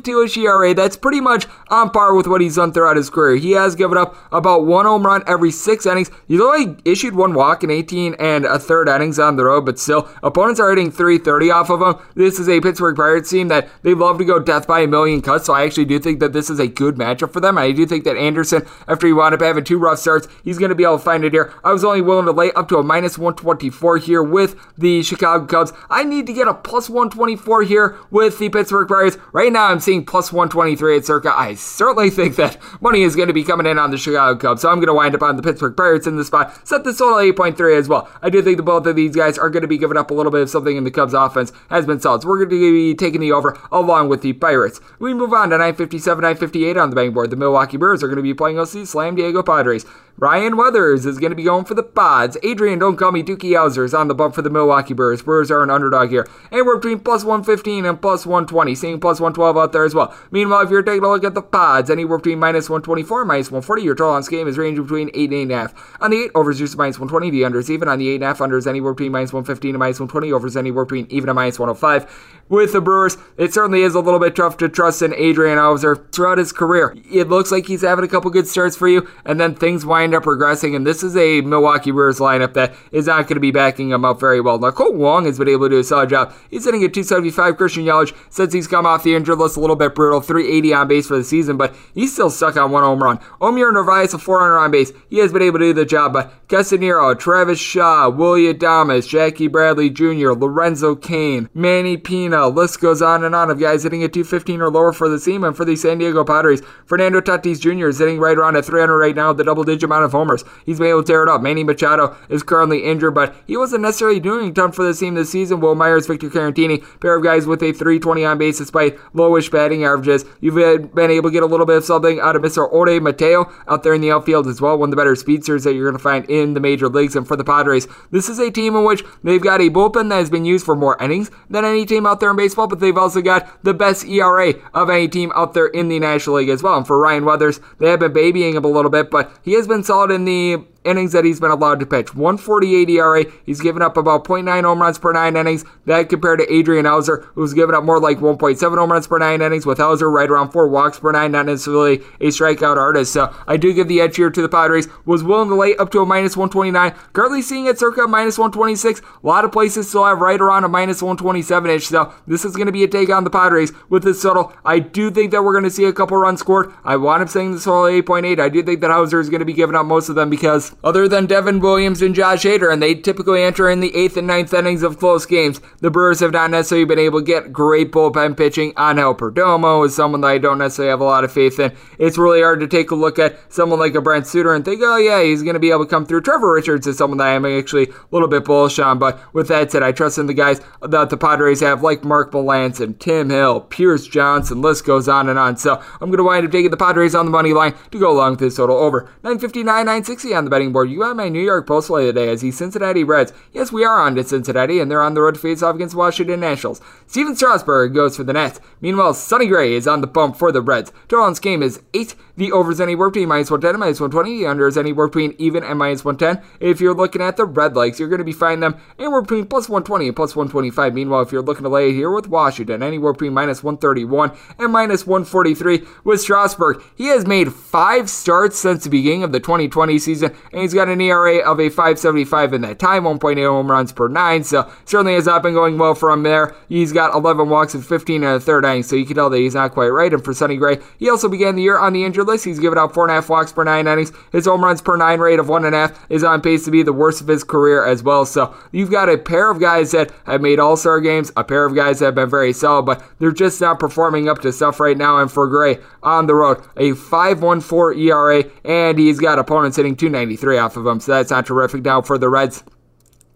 442-ish ERA. That's pretty much on par with what he's done throughout his career. He has given up about one home run every six innings. He's only issued one walk in 18 and a third innings on the road, but still, opponents are hitting 330 off of him. This is a Pittsburgh Pirates team that they love to go death by a million cuts, so I actually do think that this is a good matchup for them. I do think that Anderson, after he wound up having two rough starts, he's going to be able to find it here. I was only willing to lay up to a minus 124 here with the Chicago Cubs. I need to get a plus 124 here with the Pittsburgh Pirates. Right now, I'm seeing plus 123 at circa. I certainly think that money is going to be coming in on the Chicago Cubs, so I'm going to wind up on the Pittsburgh Pirates in this spot. Set the total 8.3 as well. I do think that both of these guys are going to be giving up a little bit of something in the Cubs offense has been solid. So we're going to be taking the over along with the Pirates. We move on to 957, 958 on the bang board. The Milwaukee Brewers are going to be playing OC Slam Diego Padres. Ryan Weathers is going to be going for the Pods. Adrian, don't call me Doogie Howser, is on the bump for the Milwaukee Brewers. Brewers are an underdog here. And we're between plus 115 and plus 120, seeing plus 112 out there as well. Meanwhile, if you're taking a look at the Pods, anywhere between minus 124 and minus 140, your total on this game is ranging between 8 and 8.5. On the 8, overs just minus 120, the unders even. On the 8.5, unders anywhere between minus 115 and minus 120, overs anywhere between even and minus 105 with the Brewers. It certainly is a little bit tough to trust in Adrian Houser throughout his career. It looks like he's having a couple good starts for you, and then things wind up regressing. And this is a Milwaukee Brewers lineup that is not going to be backing him up very well. Now, Cole Wong has been able to do a solid job. He's hitting at 275. Christian Yelich, since he's come off the injured list, a little bit brutal. 380 on base for the season, but he's still stuck on one home run. Omar Narvaez, a 400 on base. He has been able to do the job, but Casanero, Travis Shaw, Willy Adames, Jackie Bradley Jr., Lorenzo Cain, Manny Pina, list goes on and on of guys hitting at 215 or lower for the team. And for the San Diego Padres, Fernando Tatis Jr. is hitting right around at 300 right now, the double digit amount of homers. He's been able to tear it up. Manny Machado is currently injured, but he wasn't necessarily doing a ton for the team this season. Wil Myers, Victor Caratini, pair of guys with a 320 on base despite lowish batting averages. You've been able to get a little bit of something out of Mr. Ode Mateo out there in the outfield as well, one of the better speedsters that you're going to find in the major leagues. And for the Padres, this is a team in which they've got a bullpen that has been used for more innings than any team out there in baseball, but they've also got the best ERA of any team out there in the National League as well. And for Ryan Weathers, they have been babying him a little bit, but he has been solid in the innings that he's been allowed to pitch. 148 ERA. He's given up about 0.9 home runs per nine innings. That compared to Adrian Houser, who's given up more like 1.7 home runs per nine innings, with Houser right around four walks per nine, not necessarily a strikeout artist. So I do give the edge here to the Padres. Was willing to lay up to a minus 129. Currently seeing it circa minus 126. A lot of places still have right around a minus 127 ish. So this is going to be a take on the Padres with this total. I do think that we're going to see a couple runs scored. I want up saying this total 8.8. I do think that Houser is going to be giving up most of them because other than Devin Williams and Josh Hader, and they typically enter in the eighth and ninth innings of close games. The Brewers have not necessarily been able to get great bullpen pitching. Angel Perdomo is someone that I don't necessarily have a lot of faith in. It's really hard to take a look at someone like a Brent Suter and think, oh yeah, he's going to be able to come through. Trevor Richards is someone that I'm actually a little bit bullish on, but with that said, I trust in the guys that the Padres have, like Mark Melancon, Tim Hill, Pierce Johnson, list goes on and on. So I'm going to wind up taking the Padres on the money line to go along with this total over 959, 960 on the betting betting board, you have my New York Post play today as the Cincinnati Reds. Yes, we are on to Cincinnati, and they're on the road to face off against Washington Nationals. Stephen Strasburg goes for the Nets. Meanwhile, Sonny Gray is on the bump for the Reds. Total game is 8. The overs anywhere between minus 110 and minus 120. The under is anywhere between even and minus 110. If you're looking at the red legs, you're going to be finding them anywhere between plus 120 and plus 125. Meanwhile, if you're looking to lay here with Washington, anywhere between minus 131 and minus 143 with Strasburg. He has made five starts since the beginning of the 2020 season, and he's got an ERA of a 575 in that time, 1.8 home runs per nine. So certainly has not been going well for him there. He's got 11 walks and 15 in the third inning, so you can tell that he's not quite right. And for Sonny Gray, he also began the year on the injured list. He's given out four and a half walks per nine innings. His home runs per nine rate of one and a half is on pace to be the worst of his career as well. So you've got a pair of guys that have made All Star games, a pair of guys that have been very solid, but they're just not performing up to stuff right now. And for Gray on the road, a 5.14 ERA, and he's got opponents hitting 293 off of him. So that's not terrific now for the Reds.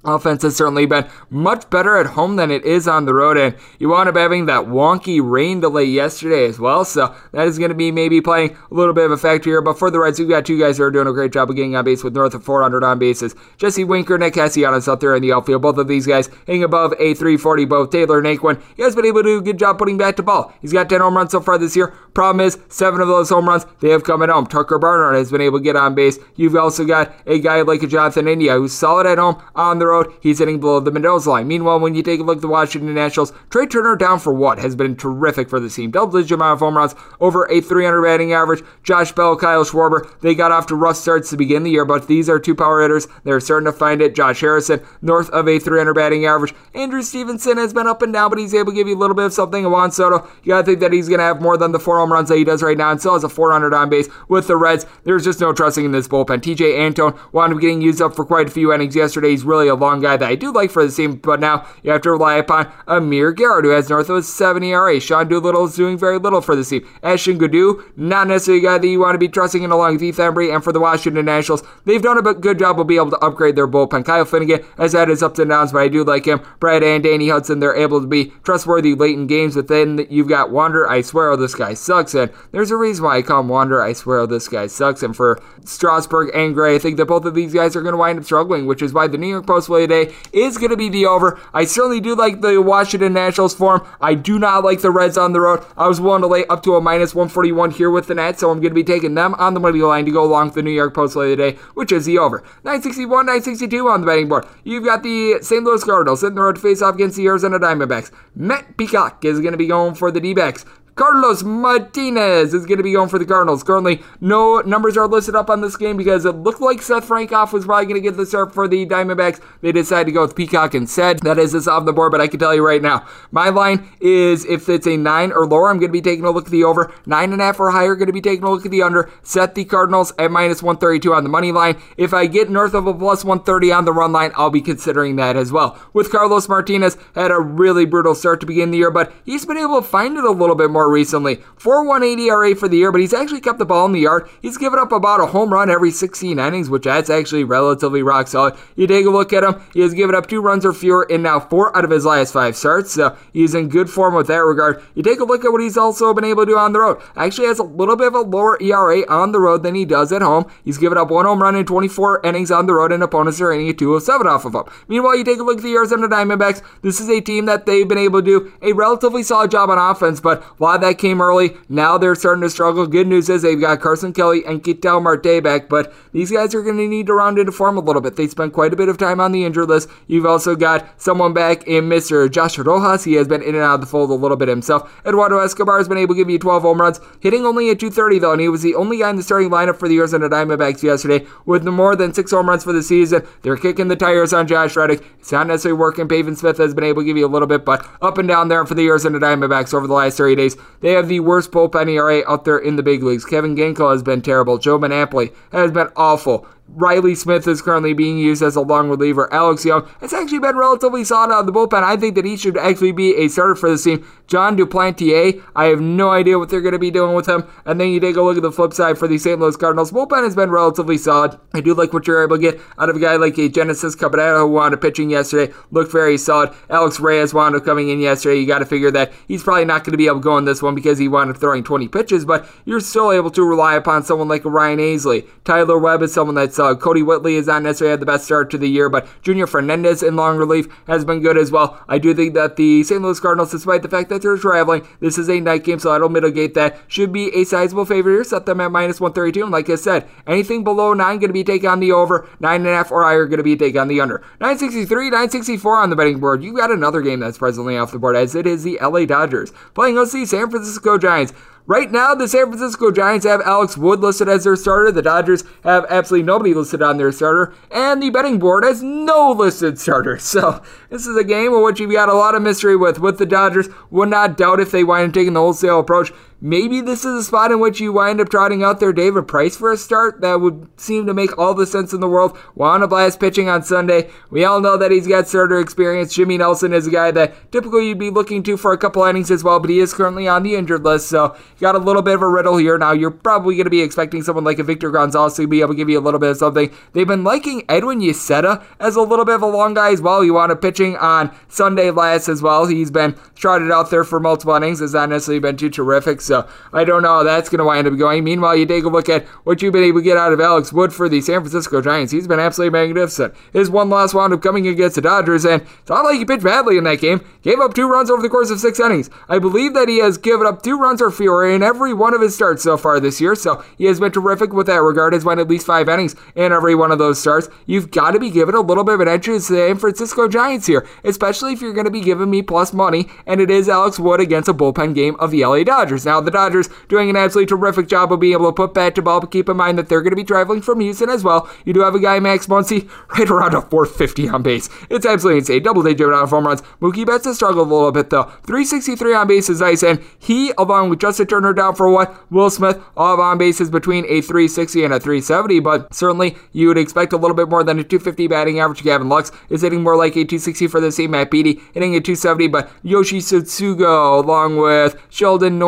Offense has certainly been much better at home than it is on the road, and you wound up having that wonky rain delay yesterday as well, so that is going to be maybe playing a little bit of a factor here. But for the Reds, we've got two guys who are doing a great job of getting on base with north of 400 on bases. Jesse Winker, Nick Castellanos out there in the outfield. Both of these guys hitting above a 340. Both Taylor and Naquin, he has been able to do a good job putting back to ball. He's got 10 home runs so far this year. Problem is, seven of those home runs they have come at home. Tucker Barnhart has been able to get on base. You've also got a guy like a Jonathan India who's solid at home on the road. He's hitting below the Mendoza line. Meanwhile, when you take a look at the Washington Nationals, Trea Turner down for what has been terrific for the team. Double digit amount of home runs, over a 300 batting average. Josh Bell, Kyle Schwarber, they got off to rough starts to begin the year, but these are two power hitters. They're starting to find it. Josh Harrison, north of a 300 batting average. Andrew Stevenson has been up and down, but he's able to give you a little bit of something. Juan Soto, you gotta think that he's gonna have more than the four home runs that he does right now, and still has a 400 on base with the Reds. There's just no trusting in this bullpen. Tejay Antone wound up getting used up for quite a few innings yesterday. He's really a long guy that I do like for the team, but now you have to rely upon Amir Garrett, who has north of a 7 ERA. Sean Doolittle is doing very little for the team. Ashton Goudeau, not necessarily a guy that you want to be trusting in along with Heath Hembree, and for the Washington Nationals, they've done a good job of being able to upgrade their bullpen. Kyle Finnegan has had his ups and downs, but I do like him. Brad and Danny Hudson, they're able to be trustworthy late in games, but then you've got Wander, I swear, oh, this guy sucks, and there's a reason why I call him Wander, I swear, oh, this guy sucks, and for Strasburg and Gray, I think that both of these guys are going to wind up struggling, which is why the New York Post play today is going to be the over. I certainly do like the Washington Nationals form. I do not like the Reds on the road. I was willing to lay up to a minus 141 here with the Nets, so I'm going to be taking them on the money line to go along with the New York Post play today, which is the over. 961, 962 on the betting board. You've got the St. Louis Cardinals sitting the road to face off against the Arizona Diamondbacks. Matt Peacock is going to be going for the D-backs. Carlos Martinez is going to be going for the Cardinals. Currently, no numbers are listed up on this game because it looked like Seth Frankoff was probably going to get the start for the Diamondbacks. They decided to go with Peacock instead. That is this off the board, but I can tell you right now, my line is if it's a nine or lower, I'm going to be taking a look at the over. Nine and a half or higher, going to be taking a look at the under. Set the Cardinals at minus 132 on the money line. If I get north of a plus 130 on the run line, I'll be considering that as well. With Carlos Martinez, had a really brutal start to begin the year, but he's been able to find it a little bit more recently. 4.18 ERA for the year, but he's actually kept the ball in the yard. He's given up about a home run every 16 innings, which that's actually relatively rock solid. You take a look at him, he has given up two runs or fewer in now four out of his last five starts, so he's in good form with that regard. You take a look at what he's also been able to do on the road. Actually has a little bit of a lower ERA on the road than he does at home. He's given up one home run in 24 innings on the road, and opponents are hitting a 2 of 7 off of him. Meanwhile, you take a look at the Arizona Diamondbacks. This is a team that they've been able to do a relatively solid job on offense, but a lot of that came early. Now they're starting to struggle. Good news is they've got Carson Kelly and Ketel Marte back, but these guys are going to need to round into form a little bit. They spent quite a bit of time on the injured list. You've also got someone back in Mr. Josh Rojas. He has been in and out of the fold a little bit himself. Eduardo Escobar has been able to give you 12 home runs, hitting only at 230 though, and he was the only guy in the starting lineup for the Arizona Diamondbacks yesterday with more than six home runs for the season. They're kicking the tires on Josh Reddick. It's not necessarily working. Pavin Smith has been able to give you a little bit, but up and down there for the Arizona Diamondbacks over the last 30 days. They have the worst bullpen ERA out there in the big leagues. Kevin Ginkel has been terrible. Joe Mantiply has been awful. Riley Smith is currently being used as a long reliever. Alex Young has actually been relatively solid of the bullpen. I think that he should actually be a starter for the team. Jon Duplantier, I have no idea what they're going to be doing with him. And then you take a look at the flip side for the St. Louis Cardinals. Bullpen has been relatively solid. I do like what you're able to get out of a guy like a Genesis Cabrera who wound up pitching yesterday. Looked very solid. Alex Reyes wound up coming in yesterday. You got to figure that he's probably not going to be able to go in this one because he wound up throwing 20 pitches, but you're still able to rely upon someone like Ryan Helsley. Tyler Webb is someone that's Kodi Whitley has not necessarily had the best start to the year, but Junior Fernandez in long relief has been good as well. I do think that the St. Louis Cardinals, despite the fact that they're traveling, this is a night game, so that'll mitigate that. Should be a sizable favorite here. Set them at minus 132. And like I said, anything below 9 going to be take on the over. 9.5 or higher going to be take on the under. 963, 964 on the betting board. You've got another game that's presently off the board, as it is the LA Dodgers playing OC San Francisco Giants. Right now, the San Francisco Giants have Alex Wood listed as their starter. The Dodgers have absolutely nobody listed on their starter. And the betting board has no listed starter. (laughs) So, this is a game in which you've got a lot of mystery with. With the Dodgers, would not doubt if they wind up taking the wholesale approach. Maybe this is a spot in which you wind up trotting out there David Price for a start. That would seem to make all the sense in the world. Juan Blast pitching on Sunday. We all know that he's got starter experience. Jimmy Nelson is a guy that typically you'd be looking to for a couple innings as well, but he is currently on the injured list, so got a little bit of a riddle here. Now, you're probably going to be expecting someone like a Victor Gonzalez to be able to give you a little bit of something. They've been liking Edwin Uceta as a little bit of a long guy as well. You want to pitching on Sunday last as well. He's been trotted out there for multiple innings. Has not necessarily been too terrific. So I don't know how that's going to wind up going. Meanwhile, you take a look at what you've been able to get out of Alex Wood for the San Francisco Giants. He's been absolutely magnificent. His one loss wound up coming against the Dodgers, and it's not like he pitched badly in that game. Gave up two runs over the course of six innings. I believe that he has given up two runs or fewer in every one of his starts so far this year. So he has been terrific with that regard. Has won at least five innings in every one of those starts. You've got to be given a little bit of an edge to the San Francisco Giants here, especially if you're going to be giving me plus money, and it is Alex Wood against a bullpen game of the LA Dodgers. Now the Dodgers doing an absolutely terrific job of being able to put bat to ball, but keep in mind that they're going to be traveling from Houston as well. You do have a guy, Max Muncy, right around a 450 on base. It's absolutely insane. Double digit of home runs. Mookie Betts has struggled a little bit though. 363 on base is nice, and he, along with Justin Turner, down for what? Will Smith, all of on bases between a 360 and a 370, but certainly you would expect a little bit more than a 250 batting average. Gavin Lux is hitting more like a 260 for the same Matt Beaty, hitting a 270, but Yoshi Tsutsugo, along with Sheldon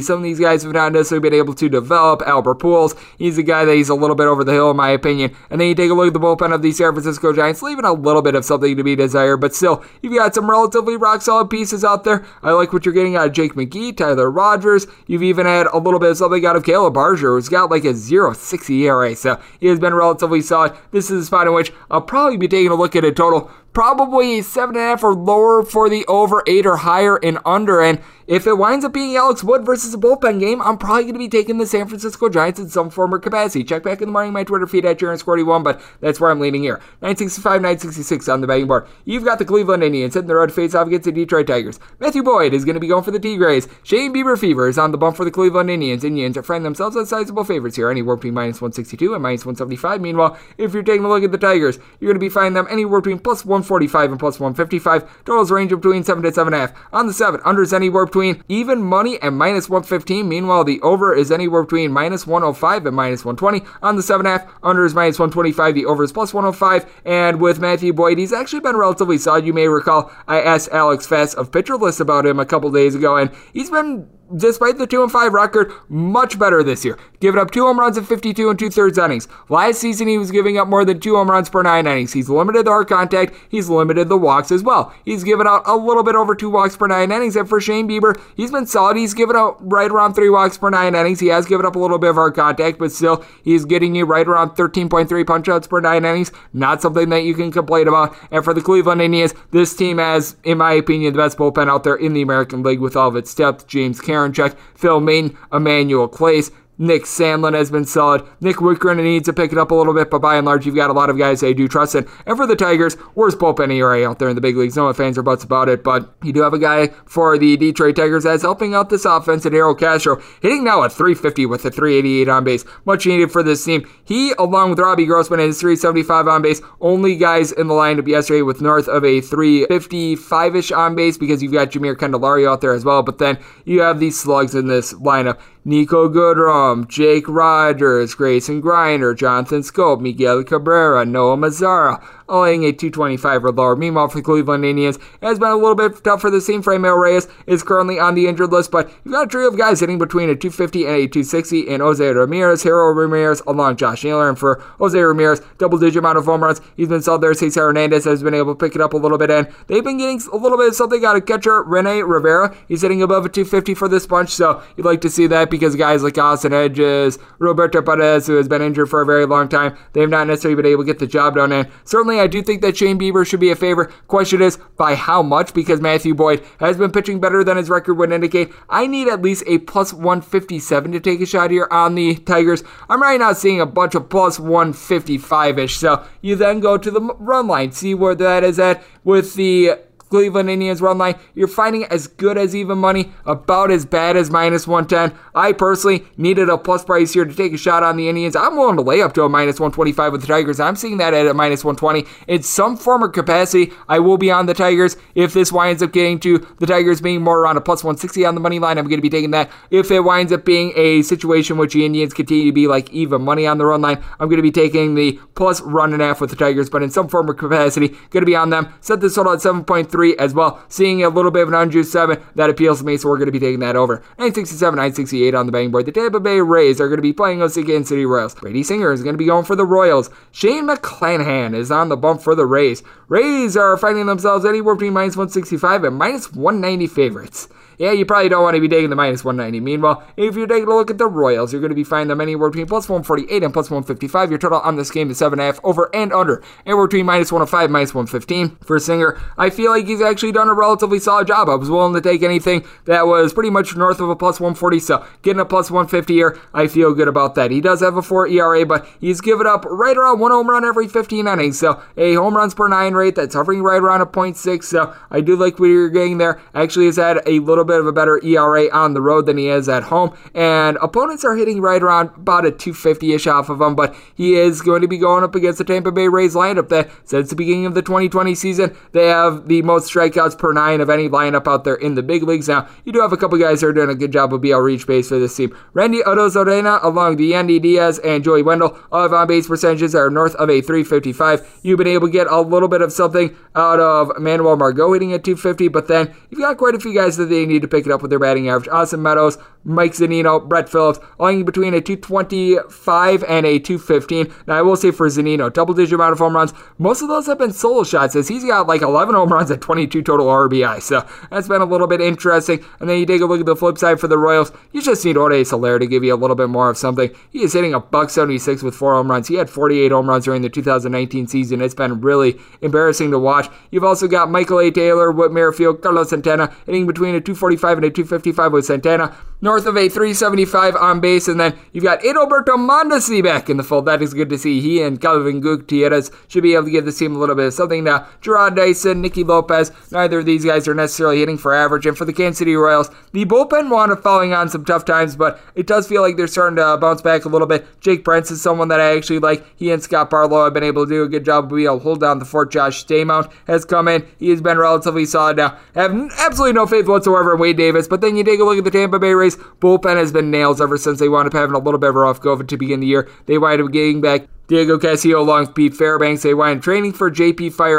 Some of these guys have not necessarily been able to develop. Albert Pujols, he's a guy that he's a little bit over the hill in my opinion. And then you take a look at the bullpen of the San Francisco Giants, leaving a little bit of something to be desired, but still, you've got some relatively rock solid pieces out there. I like what you're getting out of Jake McGee, Tyler Rogers. You've even had a little bit of something out of Caleb Baragar, who's got like a 0.60 ERA, so he has been relatively solid. This is a spot in which I'll probably be taking a look at a total probably seven and a half or lower for the over eight or higher and under. And if it winds up being Alex Wood versus a bullpen game, I'm probably going to be taking the San Francisco Giants in some form or capacity. Check back in the morning my Twitter feed at Jaron41, but that's where I'm leaning here. 965, 966 on the betting board. You've got the Cleveland Indians hitting the road face off against the Detroit Tigers. Matthew Boyd is going to be going for the Tigres. Shane Bieber Fever is on the bump for the Cleveland Indians. Indians are finding themselves as sizable favorites here, anywhere between minus 162 and minus 175. Meanwhile, if you're taking a look at the Tigers, you're going to be finding them anywhere between plus 145 and plus 155. Totals range between 7 to 7.5. On the 7, unders anywhere between even money and minus 115. Meanwhile, the over is anywhere between minus 105 and minus 120. On the 7.5, under is minus 125. The over is plus 105. And with Matthew Boyd, he's actually been relatively solid. You may recall I asked Alex Fast of Pitcher List about him a couple days ago, and he's been despite the 2 and 5 record, much better this year. Giving up two home runs in 52 and two thirds innings. Last season, he was giving up more than two home runs per nine innings. He's limited the hard contact, he's limited the walks as well. He's given out a little bit over two walks per nine innings. And for Shane Bieber, he's been solid. He's given out right around three walks per nine innings. He has given up a little bit of hard contact, but still, he's getting you right around 13.3 punch outs per nine innings. Not something that you can complain about. And for the Cleveland Indians, this team has, in my opinion, the best bullpen out there in the American League with all of its depth. James Karinchak, Phil Main, Emmanuel Clase, Nick Sandlin has been solid. Nick Wittgren needs to pick it up a little bit, but by and large, you've got a lot of guys I do trust in. And for the Tigers, worst bullpen ERA out there in the big leagues. No fans or butts about it, but you do have a guy for the Detroit Tigers that's helping out this offense in Harold Castro, hitting now at 350 with a 388 on base. Much needed for this team. He, along with Robbie Grossman, is 375 on base. Only guys in the lineup yesterday with north of a 355 ish on base because you've got Jeimer Candelario out there as well. But then you have these slugs in this lineup. Niko Goodrum, Jake Rogers, Grayson Greiner, Jonathan Schoop, Miguel Cabrera, Nomar Mazara, all a 225 or lower. Meanwhile, for the Cleveland Indians, it has been a little bit tough for the same. Franmil Reyes is currently on the injured list, but you've got a trio of guys hitting between a 250 and a 260 in Jose Ramirez, Harold Ramirez, along Josh Naylor. And for Jose Ramirez, double digit amount of home runs. He's been solid there. Cesar Hernandez has been able to pick it up a little bit, and they've been getting a little bit of something out of catcher Rene Rivera. He's hitting above a 250 for this bunch, so you'd like to see that because guys like Austin Hedges, Roberto Perez, who has been injured for a very long time, they've not necessarily been able to get the job done. And certainly, I do think that Shane Bieber should be a favor. Question is, by how much? Because Matthew Boyd has been pitching better than his record would indicate. I need at least a plus 157 to take a shot here on the Tigers. I'm right now seeing a bunch of plus 155 ish. So you then go to the run line, see where that is at with the Cleveland Indians run line, you're finding as good as even money, about as bad as minus 110. I personally needed a plus price here to take a shot on the Indians. I'm willing to lay up to a minus 125 with the Tigers. I'm seeing that at a minus 120. In some form or capacity, I will be on the Tigers. If this winds up getting to the Tigers being more around a plus 160 on the money line, I'm going to be taking that. If it winds up being a situation which the Indians continue to be like even money on the run line, I'm going to be taking the plus run and a half with the Tigers, but in some form or capacity, going to be on them. Set this total at 7.3 three as well. Seeing a little bit of an unjuiced seven, that appeals to me, so we're going to be taking that over. 967, 968 on the betting board. The Tampa Bay Rays are going to be playing us against City Royals. Brady Singer is going to be going for the Royals. Shane McClanahan is on the bump for the Rays. Rays are finding themselves anywhere between minus 165 and minus 190 favorites yeah, you probably don't want to be taking the minus 190. Meanwhile, if you're taking a look at the Royals, you're going to be finding them anywhere between plus 148 and plus 155. Your total on this game is 7.5 over and under, anywhere between minus 105 minus 115. For Singer, I feel like he's actually done a relatively solid job. I was willing to take anything that was pretty much north of a plus 140, so getting a plus 150 here, I feel good about that. He does have a 4 ERA, but he's given up right around one home run every 15 innings, so a home runs per nine rate that's hovering right around a 0.6, so I do like what you're getting there. Actually, has had a little bit of a better ERA on the road than he is at home. And opponents are hitting right around about a 250 ish off of him, but he is going to be going up against the Tampa Bay Rays lineup that since the beginning of the 2020 season, they have the most strikeouts per nine of any lineup out there in the big leagues. Now, you do have a couple guys who are doing a good job of BL reach base for this team. Randy Arozarena along the Yandy Diaz and Joey Wendle, all of on base percentages are north of a 355. You've been able to get a little bit of something out of Manuel Margot hitting at 250, but then you've got quite a few guys that they need to pick it up with their batting average. Austin Meadows, Mike Zunino, Brett Phillips, in between a 225 and a 215. Now, I will say for Zunino, double digit amount of home runs. Most of those have been solo shots, as he's got like 11 home runs at 22 total RBI. So that's been a little bit interesting. And then you take a look at the flip side for the Royals. You just need Jorge Soler to give you a little bit more of something. He is hitting a buck 76 with four home runs. He had 48 home runs during the 2019 season. It's been really embarrassing to watch. You've also got Michael A. Taylor, Whit Merrifield, Carlos Santana hitting between a 245 and a 255 with Santana north of a 375 on base. And then you've got Adalberto Mondesi back in the fold. That is good to see. He and Kelvin Gutierrez should be able to give the team a little bit of something now. Jarrod Dyson, Nicky Lopez, neither of these guys are necessarily hitting for average. And for the Kansas City Royals, the bullpen wound up falling on some tough times, but it does feel like they're starting to bounce back a little bit. Jake Brentz is someone that I actually like. He and Scott Barlow have been able to do a good job able to hold down the fort. Josh Staumont has come in. He has been relatively solid now. I have absolutely no faith whatsoever in Wade Davis, but then you take a look at the Tampa Bay Rays. Bullpen has been nails ever since they wound up having a little bit of a rough go of it to begin the year. They wind up getting back Diego Castillo along with Pete Fairbanks. They wind training for JP Fire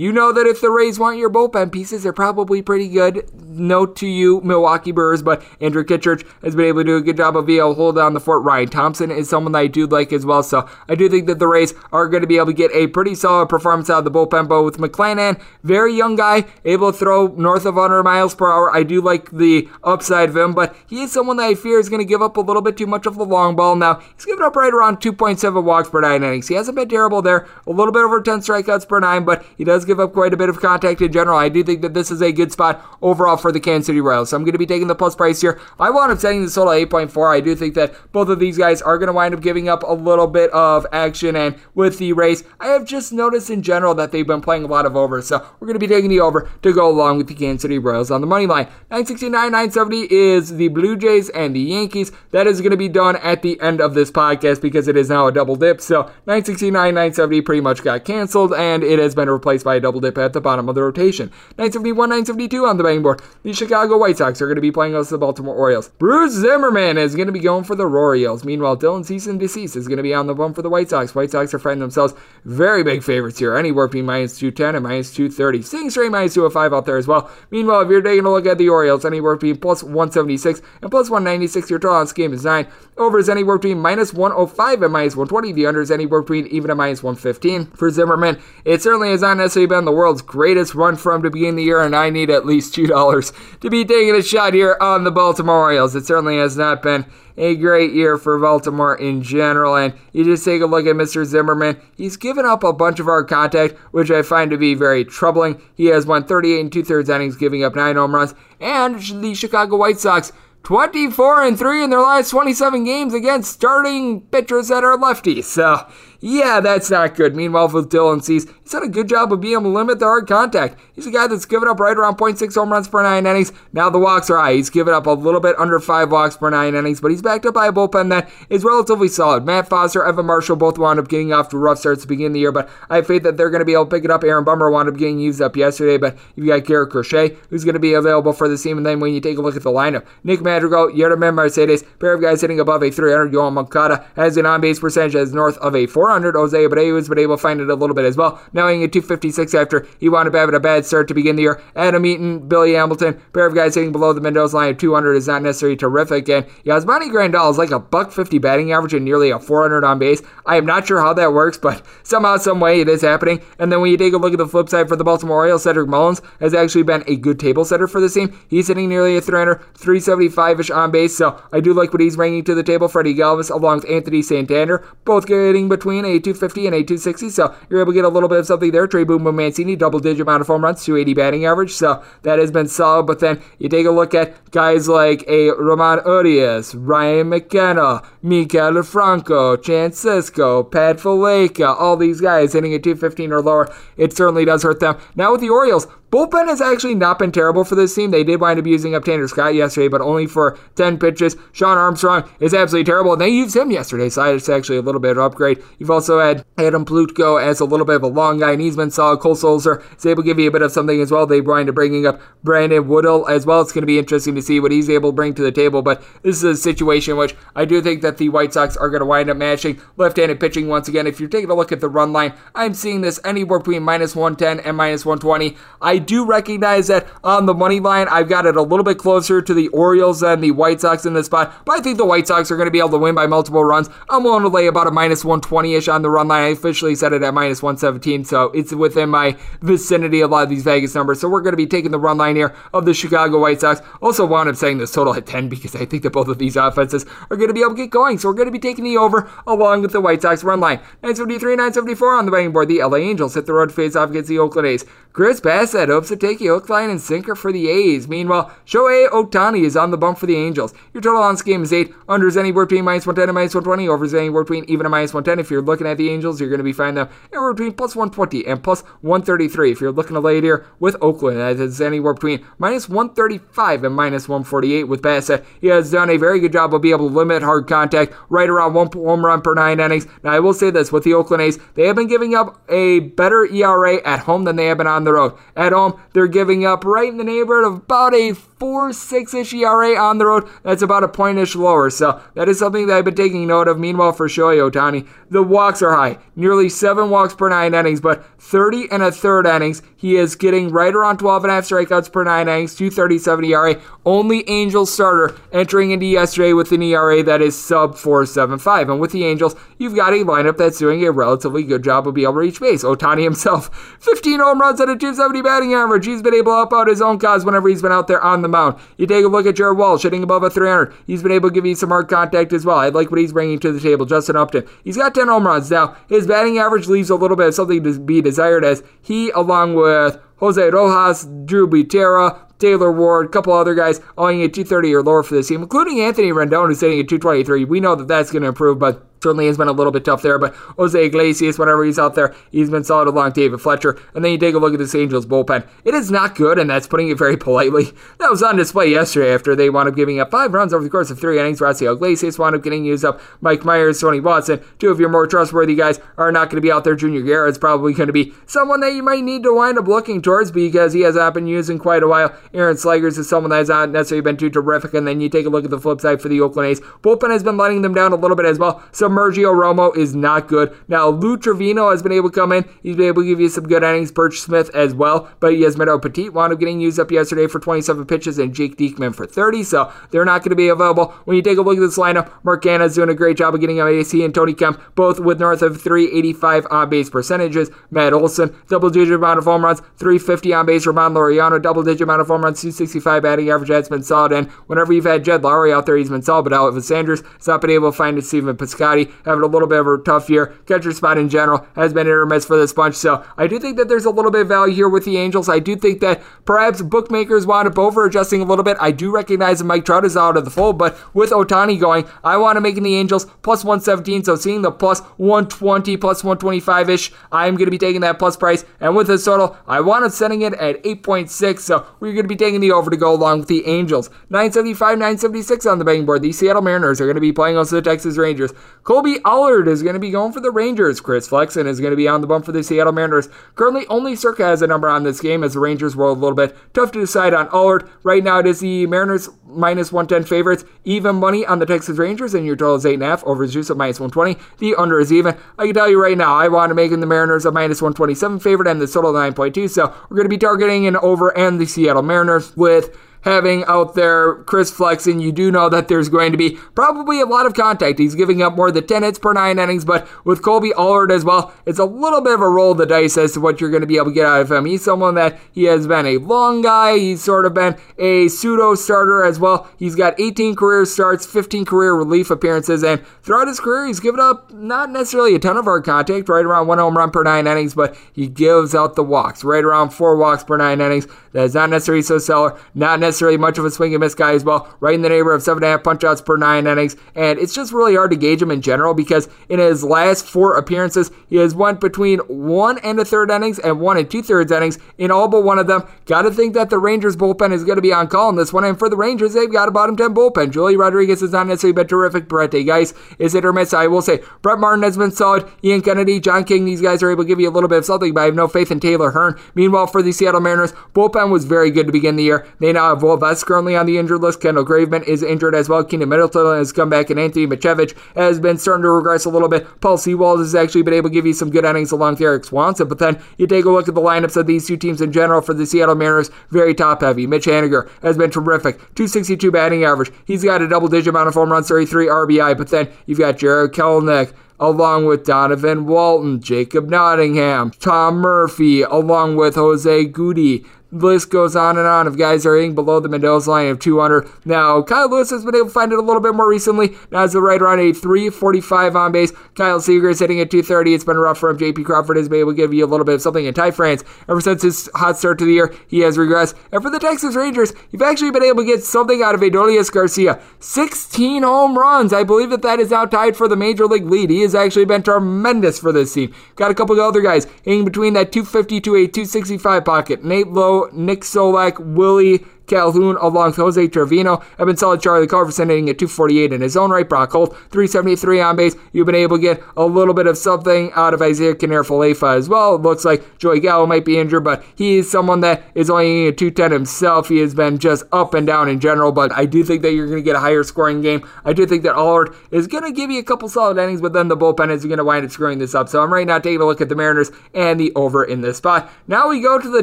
you know that if the Rays want your bullpen pieces, they're probably pretty good. Note to you, Milwaukee Brewers, but Andrew Kittredge has been able to do a good job of being able to hold down the fort. Ryan Thompson is someone that I do like as well. So I do think that the Rays are going to be able to get a pretty solid performance out of the bullpen. But with McClanahan, very young guy, able to throw north of 100 miles per hour. I do like the upside of him, but he is someone that I fear is going to give up a little bit too much of the long ball. Now, he's giving up right around 2.7 walks per nine innings. He hasn't been terrible there. A little bit over 10 strikeouts per nine, but he does give up quite a bit of contact in general. I do think that this is a good spot overall for the Kansas City Royals. So I'm going to be taking the plus price here. I wound up setting the total 8.4. I do think that both of these guys are going to wind up giving up a little bit of action. And with the race, I have just noticed in general that they've been playing a lot of overs. So we're going to be taking the over to go along with the Kansas City Royals on the money line. 969, 970 is the Blue Jays and the Yankees. That is going to be done at the end of this podcast because it is now a double dip. So 969, 970 pretty much got canceled, and it has been replaced by a double dip at the bottom of the rotation. 971, 972 on the betting board. The Chicago White Sox are going to be playing against the Baltimore Orioles. Bruce Zimmerman is going to be going for the Royals. Meanwhile, Dylan Cease and Deceased is going to be on the bump for the White Sox. White Sox are finding themselves very big favorites here, anywhere between minus 210 and minus 230. Seeing straight minus 205 out there as well. Meanwhile, if you're taking a look at the Orioles, anywhere between plus 176 and plus 196, your total on this game is 9. Over is anywhere between minus 105 and minus 120. The anywhere between even a minus 115. For Zimmerman, it certainly has not necessarily been the world's greatest run for him to begin the year, and I need at least $2 (laughs) to be taking a shot here on the Baltimore Orioles. It certainly has not been a great year for Baltimore in general. And you just take a look at Mr. Zimmerman. He's given up a bunch of hard contact, which I find to be very troubling. He has won 38 and two thirds innings, giving up nine home runs. And the Chicago White Sox 24 and 3 in their last 27 games against starting pitchers that are lefties. So yeah, that's not good. Meanwhile, with Dylan Cease, he's done a good job of being able to limit the hard contact. He's a guy that's given up right around 0.6 home runs per nine innings. Now the walks are high. He's given up a little bit under five walks per nine innings, but he's backed up by a bullpen that is relatively solid. Matt Foster, Evan Marshall both wound up getting off to rough starts to begin the year, but I have faith that they're going to be able to pick it up. Aaron Bummer wound up getting used up yesterday, but you've got Garrett Crochet, who's going to be available for the team. And then when you take a look at the lineup, Nick Madrigal, Yermin Mercedes, pair of guys hitting above a 300. Yoel Moncada has an on base percentage that's north of a 400. Jose Abreu has been able to find it a little bit as well. Now at 256 after he wound up having a bad start to begin the year. Adam Eaton, Billy Hamilton, pair of guys hitting below the Mendoza line of 200 is not necessarily terrific. And Yasmani Grandal is like a buck 50 batting average and nearly a 400 on base. I am not sure how that works, but (laughs) somehow, some way, it is happening. And then when you take a look at the flip side for the Baltimore Orioles, Cedric Mullins has actually been a good table setter for the team. He's hitting nearly a 300, 375-ish on base, so I do like what he's bringing to the table. Freddie Galvis along with Anthony Santander, both getting between a 250 and a 260, so you're able to get a little bit of something there. Trey Boom Mancini, double digit amount of home runs, 280 batting average. So that has been solid. But then you take a look at guys like a Ramon Urias, Ryan McKenna, Maikel Franco, Chance Sisco, Pat Valaika, all these guys hitting at 215 or lower. It certainly does hurt them. Now with the Orioles, Bullpen has actually not been terrible for this team. They did wind up using up Tanner Scott yesterday, but only for 10 pitches. Shawn Armstrong is absolutely terrible, and they used him yesterday, so it's actually a little bit of upgrade. You've also had Adam Plutko as a little bit of a long guy, and he's been solid. Cole Sulser is able to give you a bit of something as well. They wind up bringing up Brandon Woodall as well. It's going to be interesting to see what he's able to bring to the table, but this is a situation which I do think that the White Sox are going to wind up matching left-handed pitching once again. If you're taking a look at the run line, I'm seeing this anywhere between minus 110 and minus 120. I do recognize that on the money line, I've got it a little bit closer to the Orioles than the White Sox in this spot, but I think the White Sox are going to be able to win by multiple runs. I'm willing to lay about a minus 120 ish on the run line. I officially set it at minus 117, so it's within my vicinity a lot of these Vegas numbers. So we're going to be taking the run line here of the Chicago White Sox. Also, wound up saying this total at 10 because I think that both of these offenses are going to be able to get going. So we're going to be taking the over along with the White Sox run line. 973, 974 on the betting board. The LA Angels hit the road face off against the Oakland A's. Chris Bassitt hopes to take hook, line, and sinker for the A's. Meanwhile, Shohei Ohtani is on the bump for the Angels. Your total on this game is 8. Unders anywhere between minus 110 and minus 120. Overs anywhere between even and minus 110. If you're looking at the Angels, you're going to be finding them anywhere between plus 120 and plus 133. If you're looking to lay it here with Oakland, that is anywhere between minus 135 and minus 148 with Bassitt. He has done a very good job of being able to limit hard contact right around one home run per nine innings. Now, I will say this with the Oakland A's, they have been giving up a better ERA at home than they have been on the road. At home, they're giving up right in the neighborhood of about a 4 6 ish ERA on the road. That's about a point ish lower. So that is something that I've been taking note of. Meanwhile, for Shohei Ohtani, the walks are high. Nearly 7 walks per 9 innings, but 30 and a third innings. He is getting right around 12 and a half strikeouts per 9 innings, 237 ERA. Only Angels starter entering into yesterday with an ERA that is sub 475. And with the Angels, you've got a lineup that's doing a relatively good job of being able to reach base. Ohtani himself, (laughs) 15 home runs at a 270 batting average. He's been able to help out his own cause whenever he's been out there on the mound. You take a look at Jared Walsh hitting above a 300. He's been able to give you some hard contact as well. I like what he's bringing to the table. Justin Upton, he's got 10 home runs. Now, his batting average leaves a little bit of something to be desired as he, along with Jose Rojas, Drew Butera, Taylor Ward, a couple other guys all at 230 or lower for this team, including Anthony Rendon, who's sitting at 223. We know that that's going to improve, but certainly has been a little bit tough there, but Jose Iglesias, whenever he's out there, he's been solid along David Fletcher. And then you take a look at this Angels bullpen. It is not good, and that's putting it very (laughs) politely. That was on display yesterday after they wound up giving up five runs over the course of three innings. Raisel Iglesias wound up getting used up. Mike Mayers, Tony Watson, two of your more trustworthy guys are not going to be out there. Junior Guerra is probably going to be someone that you might need to wind up looking towards because he has not been used in quite a while. Aaron Slegers is someone that has not necessarily been too terrific. And then you take a look at the flip side for the Oakland A's. Bullpen has been letting them down a little bit as well. So Sergio Romo is not good. Now, Lou Trivino has been able to come in. He's been able to give you some good innings. Burch Smith as well. But Yusmeiro Petit wound up getting used up yesterday for 27 pitches and Jake Diekman for 30. So they're not going to be available. When you take a look at this lineup, Mark Canha's doing a great job of getting on AC and Tony Kemp, both with north of 385 on base percentages. Matt Olson, double digit amount of home runs, 350 on base. Ramon Laureano, double digit amount of home runs, 265 batting average. That's been solid. And whenever you've had Jed Lowrie out there, he's been solid. But Elvis Andrus has not been able to find it. Stephen Piscotty having a little bit of a tough year. Catcher spot in general has been miss for this bunch. So I do think that there's a little bit of value here with the Angels. I do think that perhaps bookmakers wound up over adjusting a little bit. I do recognize that Mike Trout is out of the fold, but with Ohtani going, I want to make the Angels plus 117. So seeing the plus 120, plus 125 ish, I'm going to be taking that plus price. And with this total, I want to setting it at 8.6. So we're going to be taking the over to go along with the Angels. 975, 976 on the betting board. The Seattle Mariners are going to be playing also the Texas Rangers. Kolby Allard is going to be going for the Rangers. Chris Flexen is going to be on the bump for the Seattle Mariners. Currently, only Circa has a number on this game as the Rangers roll a little bit. Tough to decide on Allard. Right now, it is the Mariners minus 110 favorites. Even money on the Texas Rangers, and your total is 8.5 over juice at minus 120. The under is even. I can tell you right now, I want to make in the Mariners a minus 127 favorite and the total 9.2. So we're going to be targeting an over and the Seattle Mariners with having out there Chris Flexen, you do know that there's going to be probably a lot of contact. He's giving up more than 10 hits per nine innings, but with Kolby Allard as well, it's a little bit of a roll of the dice as to what you're going to be able to get out of him. He's someone that he has been a long guy. He's sort of been a pseudo starter as well. He's got 18 career starts, 15 career relief appearances, and throughout his career, he's given up not necessarily a ton of hard contact, right around one home run per nine innings, but he gives out the walks, right around four walks per nine innings. That is not necessarily so stellar, not necessarily much of a swing and miss guy as well, right in the neighborhood of seven and a half punch outs per nine innings. And it's just really hard to gauge him in general because in his last four appearances, he has went between one and a third innings and one and two thirds innings in all but one of them. Got to think that the Rangers bullpen is going to be on call in this one. And for the Rangers, they've got a bottom 10 bullpen. Joely Rodriguez has not necessarily been terrific. Brett Guys is it or miss? I will say Brett Martin has been solid. Ian Kennedy, John King, these guys are able to give you a little bit of something, but I have no faith in Taylor Hearn. Meanwhile, for the Seattle Mariners, bullpen was very good to begin the year. They now have Will Vest currently on the injured list. Kendall Graveman is injured as well. Keynan Middleton has come back, and Anthony Misiewicz has been starting to regress a little bit. Paul Sewald has actually been able to give you some good innings along with Erik Swanson, but then you take a look at the lineups of these two teams in general for the Seattle Mariners, very top heavy. Mitch Haniger has been terrific. 262 batting average. He's got a double digit amount of home runs, 33 RBI, but then you've got Jarred Kelenic, along with Donovan Walton, Jacob Nottingham, Tom Murphy, along with Jose Godoy list goes on and on of guys that are hitting below the Mendoza line of 200. Now, Kyle Lewis has been able to find it a little bit more recently. Now, it's right around a 345 on base. Kyle Seager is hitting at 230. It's been rough for him. JP Crawford has been able to give you a little bit of something. in Ty France, ever since his hot start to the year, he has regressed. And for the Texas Rangers, you've actually been able to get something out of Adolis Garcia. 16 home runs. I believe that that is now tied for the major league lead. He has actually been tremendous for this team. Got a couple of other guys hitting between that 250 to a 265 pocket. Nate Lowe, Nick Solak, Willie Calhoun along with Jose Trevino have been solid. Charlie Culberson hitting at 248 in his own right. Brock Holt, 373 on base. You've been able to get a little bit of something out of Isaiah Kiner-Falefa as well. It looks like Joey Gallo might be injured, but he is someone that is only a 210 himself. He has been just up and down in general, but I do think that you're going to get a higher scoring game. I do think that Allard is going to give you a couple solid innings, but then the bullpen is going to wind up screwing this up. So I'm right now taking a look at the Mariners and the over in this spot. Now we go to the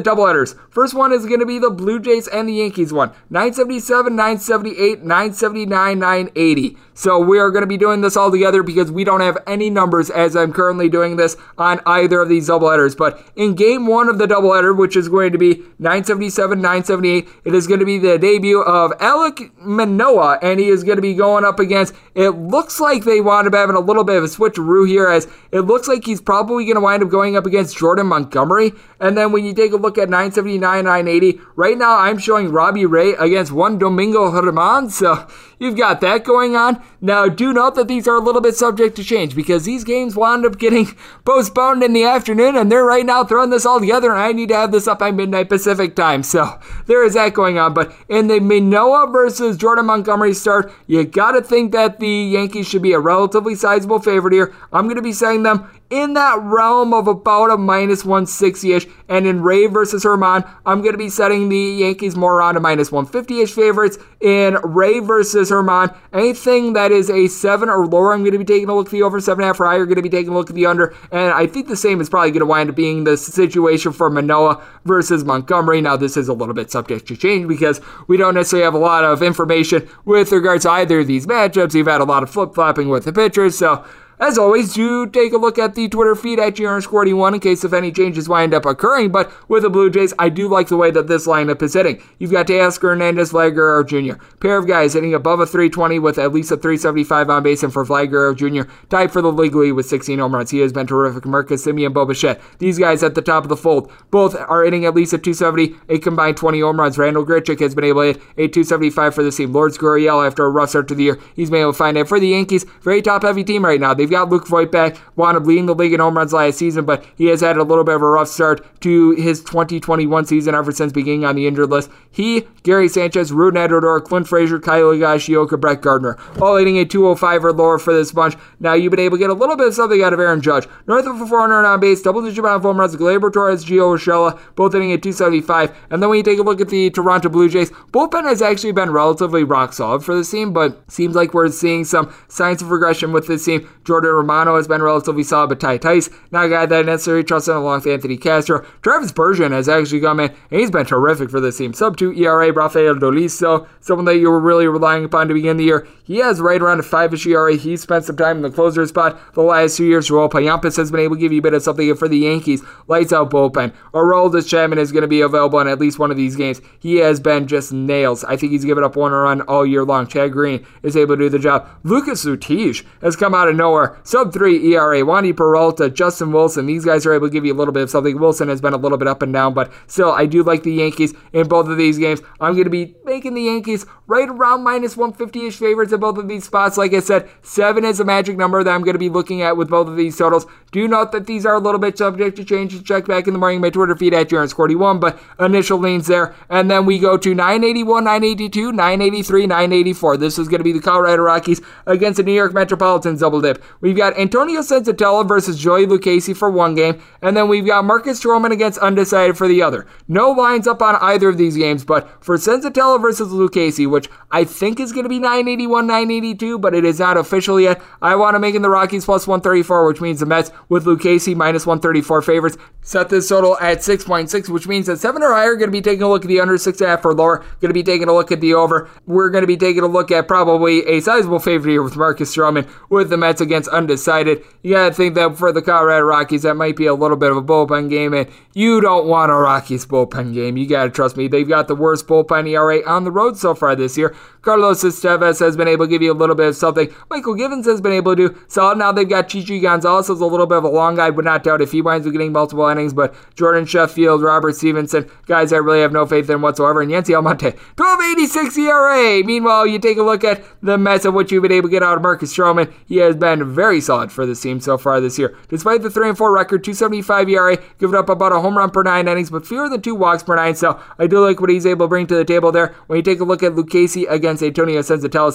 doubleheaders. First one is going to be the Blue Jays and the Yankees one. 977, 978, 979, 980. So we are going to be doing this all together because we don't have any numbers as I'm currently doing this on either of these doubleheaders. But in game one of the doubleheader, which is going to be 977, 978, it is going to be the debut of Alek Manoah, and he is going to be going up against. It looks like they wound up having a little bit of a switcheroo here, as it looks like he's probably going to wind up going up against Jordan Montgomery. And then when you take a look at 979, 980, right now I'm showing Robbie Ray against one Domingo Germán. So you've got that going on. Now, do note that these are a little bit subject to change because these games wound up getting (laughs) postponed in the afternoon, and they're right now throwing this all together, and I need to have this up by midnight Pacific time. So there is that going on. But in the Manoah versus Jordan Montgomery start, you got to think that the Yankees should be a relatively sizable favorite here. I'm going to be saying them in that realm of about a minus 160 ish. And in Ray versus Germán, I'm going to be setting the Yankees more around a minus 150 ish favorites. In Ray versus Germán, anything that is a 7 or lower, I'm going to be taking a look at the over 7.5 or higher, going to be taking a look at the under. And I think the same is probably going to wind up being the situation for Manoah versus Montgomery. Now, this is a little bit subject to change because we don't necessarily have a lot of information with regards to either of these matchups. You've had a lot of flip flopping with the pitchers. So, as always, do take a look at the Twitter feed at GRN41 in case if any changes wind up occurring. But with the Blue Jays, I do like the way that this lineup is hitting. You've got Teoscar Hernandez, Vlad Guerrero Jr. Pair of guys hitting above a 320 with at least a 375 on base, and for Vlad Guerrero Jr., tied for the league lead with 16 home runs. He has been terrific. Marcus Semien, Bo Bichette. These guys at the top of the fold, both are hitting at least a 270, a combined 20 home runs. Randall Grichuk has been able to hit a 275 for the team. Lourdes Gurriel, after a rough start to the year, he's been able to find it. For the Yankees, very top heavy team right now. They've got Luke Voit back wound up leading the league in home runs last season, but he has had a little bit of a rough start to his 2021 season ever since beginning on the injured list. He, Gary Sanchez, Rougned Odor, Clint Frazier, Kyle Higashioka, Brett Gardner, all hitting a 205 or lower for this bunch. Now you've been able to get a little bit of something out of Aaron Judge. North of a 400 on base, double digit amount of home runs, Gleyber Torres, Gio Urshela, both hitting at 275. And then when you take a look at the Toronto Blue Jays, bullpen has actually been relatively rock solid for this team, but seems like we're seeing some signs of regression with this team. Jordan Romano has been relatively solid, but Ty Tice, not a guy that I necessarily trust in along with Anthony Castro. Travis Bergen has actually come in, and he's been terrific for this team. Sub 2 ERA, Rafael Dolis, someone that you were really relying upon to begin the year. He has right around a 5 ish ERA. He spent some time in the closer spot the last two years. Joel Payamps has been able to give you a bit of something for the Yankees. Lights out bullpen. Aroldis Chapman is going to be available in at least one of these games. He has been just nails. I think he's given up one run all year long. Chad Green is able to do the job. Lucas Luetge has come out of nowhere. Sub 3 ERA. Wandy Peralta, Justin Wilson. These guys are able to give you a little bit of something. Wilson has been a little bit up and down, but still, I do like the Yankees in both of these games. I'm going to be making the Yankees right around minus 150 ish favorites in both of these spots. Like I said, seven is a magic number that I'm going to be looking at with both of these totals. Do note that these are a little bit subject to change. Check back in the morning my Twitter feed at Jarens41, but initial leans there. And then we go to 981, 982, 983, 984. This is going to be the Colorado Rockies against the New York Metropolitans double dip. We've got Antonio Senzatela versus Joey Lucchesi for one game, and then we've got Marcus Stroman against undecided for the other. No lines up on either of these games, but for Senzatela versus Lucchesi, which I think is going to be 981, 982, but it is not official yet, I want to make in the Rockies plus 134, which means the Mets with Lucchesi minus 134 favorites. Set this total at 6.6, which means that 7 or higher are going to be taking a look at the under 6.5 or lower, going to be taking a look at the over. We're going to be taking a look at probably a sizable favorite here with Marcus Stroman with the Mets against undecided. You got to think that for the Colorado Rockies, that might be a little bit of a bullpen game, and you don't want a Rockies bullpen game. You got to trust me. They've got the worst bullpen ERA on the road so far this year. Carlos Estevez has been able to give you a little bit of something. Michael Givens has been able to do solid. Now they've got Chichi Gonzalez as a little bit of a long guy, would not doubt if he winds up getting multiple innings. But Jordan Sheffield, Robert Stephenson, guys I really have no faith in whatsoever. And Yency Almonte, 1286 ERA. Meanwhile, you take a look at the mess of what you've been able to get out of Marcus Stroman. He has been very solid for this team so far this year. Despite the 3 and 4 record, 275 ERA, giving up about a home run per nine innings, but fewer than two walks per nine. So I do like what he's able to bring to the table there. When you take a look at Lucchesi against Antonio Senzatela,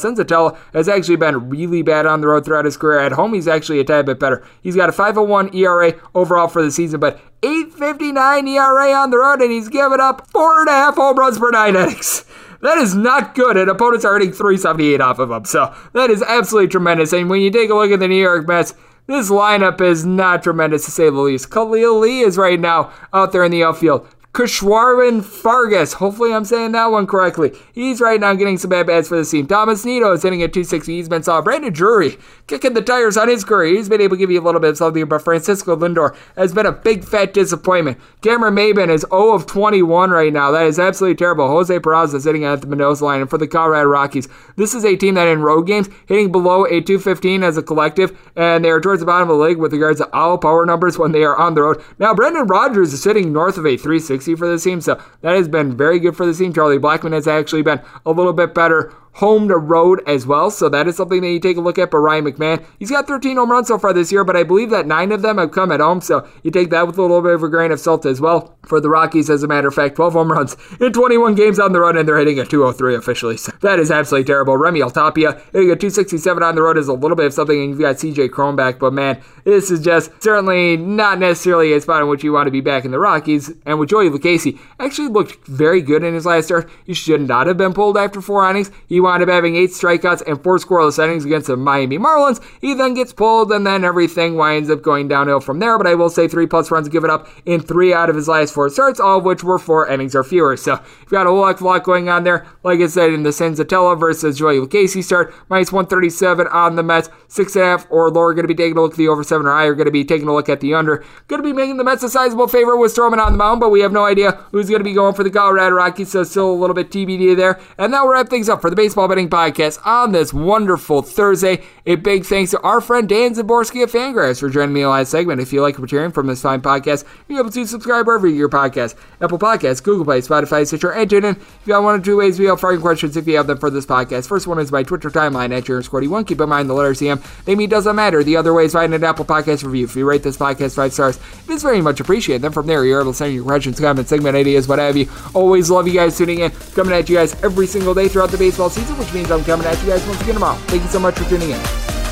Has actually been really bad on the road throughout his career. At home, he's actually a tad bit better. He's got a 501 ERA overall for the season, but 859 ERA on the road, and he's given up four and a half home runs per nine (laughs) innings. That is not good, and opponents are hitting 378 off of him. So that is absolutely tremendous. And when you take a look at the New York Mets, this lineup is not tremendous to say the least. Khalil Lee is right now out there in the outfield. Keshwarden Fargas. Hopefully, I'm saying that one correctly. He's right now getting some bad bats for the team. Thomas Nido is hitting at 260. He's been solid. Brandon Drury kicking the tires on his career. He's been able to give you a little bit of something, but Francisco Lindor has been a big fat disappointment. Cameron Maybin is 0 of 21 right now. That is absolutely terrible. Jose Peraza is hitting at the Mendoza line. And for the Colorado Rockies, this is a team that in road games hitting below a 215 as a collective, and they are towards the bottom of the league with regards to all power numbers when they are on the road. Now, Brendan Rodgers is sitting north of a 360 for this team, so that has been very good for the team. Charlie Blackmon has actually been a little bit better home to road as well. So that is something that you take a look at. But Ryan McMahon, he's got 13 home runs so far this year, but I believe that nine of them have come at home. So you take that with a little bit of a grain of salt as well. For the Rockies, as a matter of fact, 12 home runs in 21 games on the road, and they're hitting a 203 officially. So that is absolutely terrible. Raimel Tapia hitting a 267 on the road is a little bit of something, and you've got CJ Cron back, but man, this is just certainly not necessarily a spot in which you want to be back in the Rockies. And with Joey Lucchesi, actually looked very good in his last start. He should not have been pulled after four innings. He wound up having eight strikeouts and four scoreless innings against the Miami Marlins. He then gets pulled, and then everything winds up going downhill from there. But I will say three plus runs given up in three out of his last four starts, all of which were four innings or fewer. So you've got a lot, lot going on there. Like I said, in the Senzatela versus Joey Lucchesi start, minus 137 on the Mets, six and a half or lower. Going to be taking a look at the over seven or higher. Going to be taking a look at the under. Going to be making the Mets a sizable favorite with Stroman on the mound, but we have no idea who's going to be going for the Colorado Rockies. So still a little bit TBD there. And that will wrap things up for the Baseball Betting Podcast on this wonderful Thursday. A big thanks to our friend Dan Szymborski of FanGraphs for joining me in the last segment. If you like what you're hearing from this fine podcast, you're able to subscribe wherever you your podcast. Apple Podcasts, Google Play, Spotify, Stitcher, and TuneIn. If you got one or two ways we have firing questions if you have them for this podcast. First one is my Twitter timeline at Squirty1. Keep in mind the letter CM. Name me doesn't matter. The other way is find an Apple Podcast review. If you rate this podcast five stars, it is very much appreciated. Then from there, you're able to send your questions, comments, segment ideas, what have you. Always love you guys tuning in. Coming at you guys every single day throughout the baseball season, which means I'm coming at you guys once again tomorrow. Thank you so much for tuning in.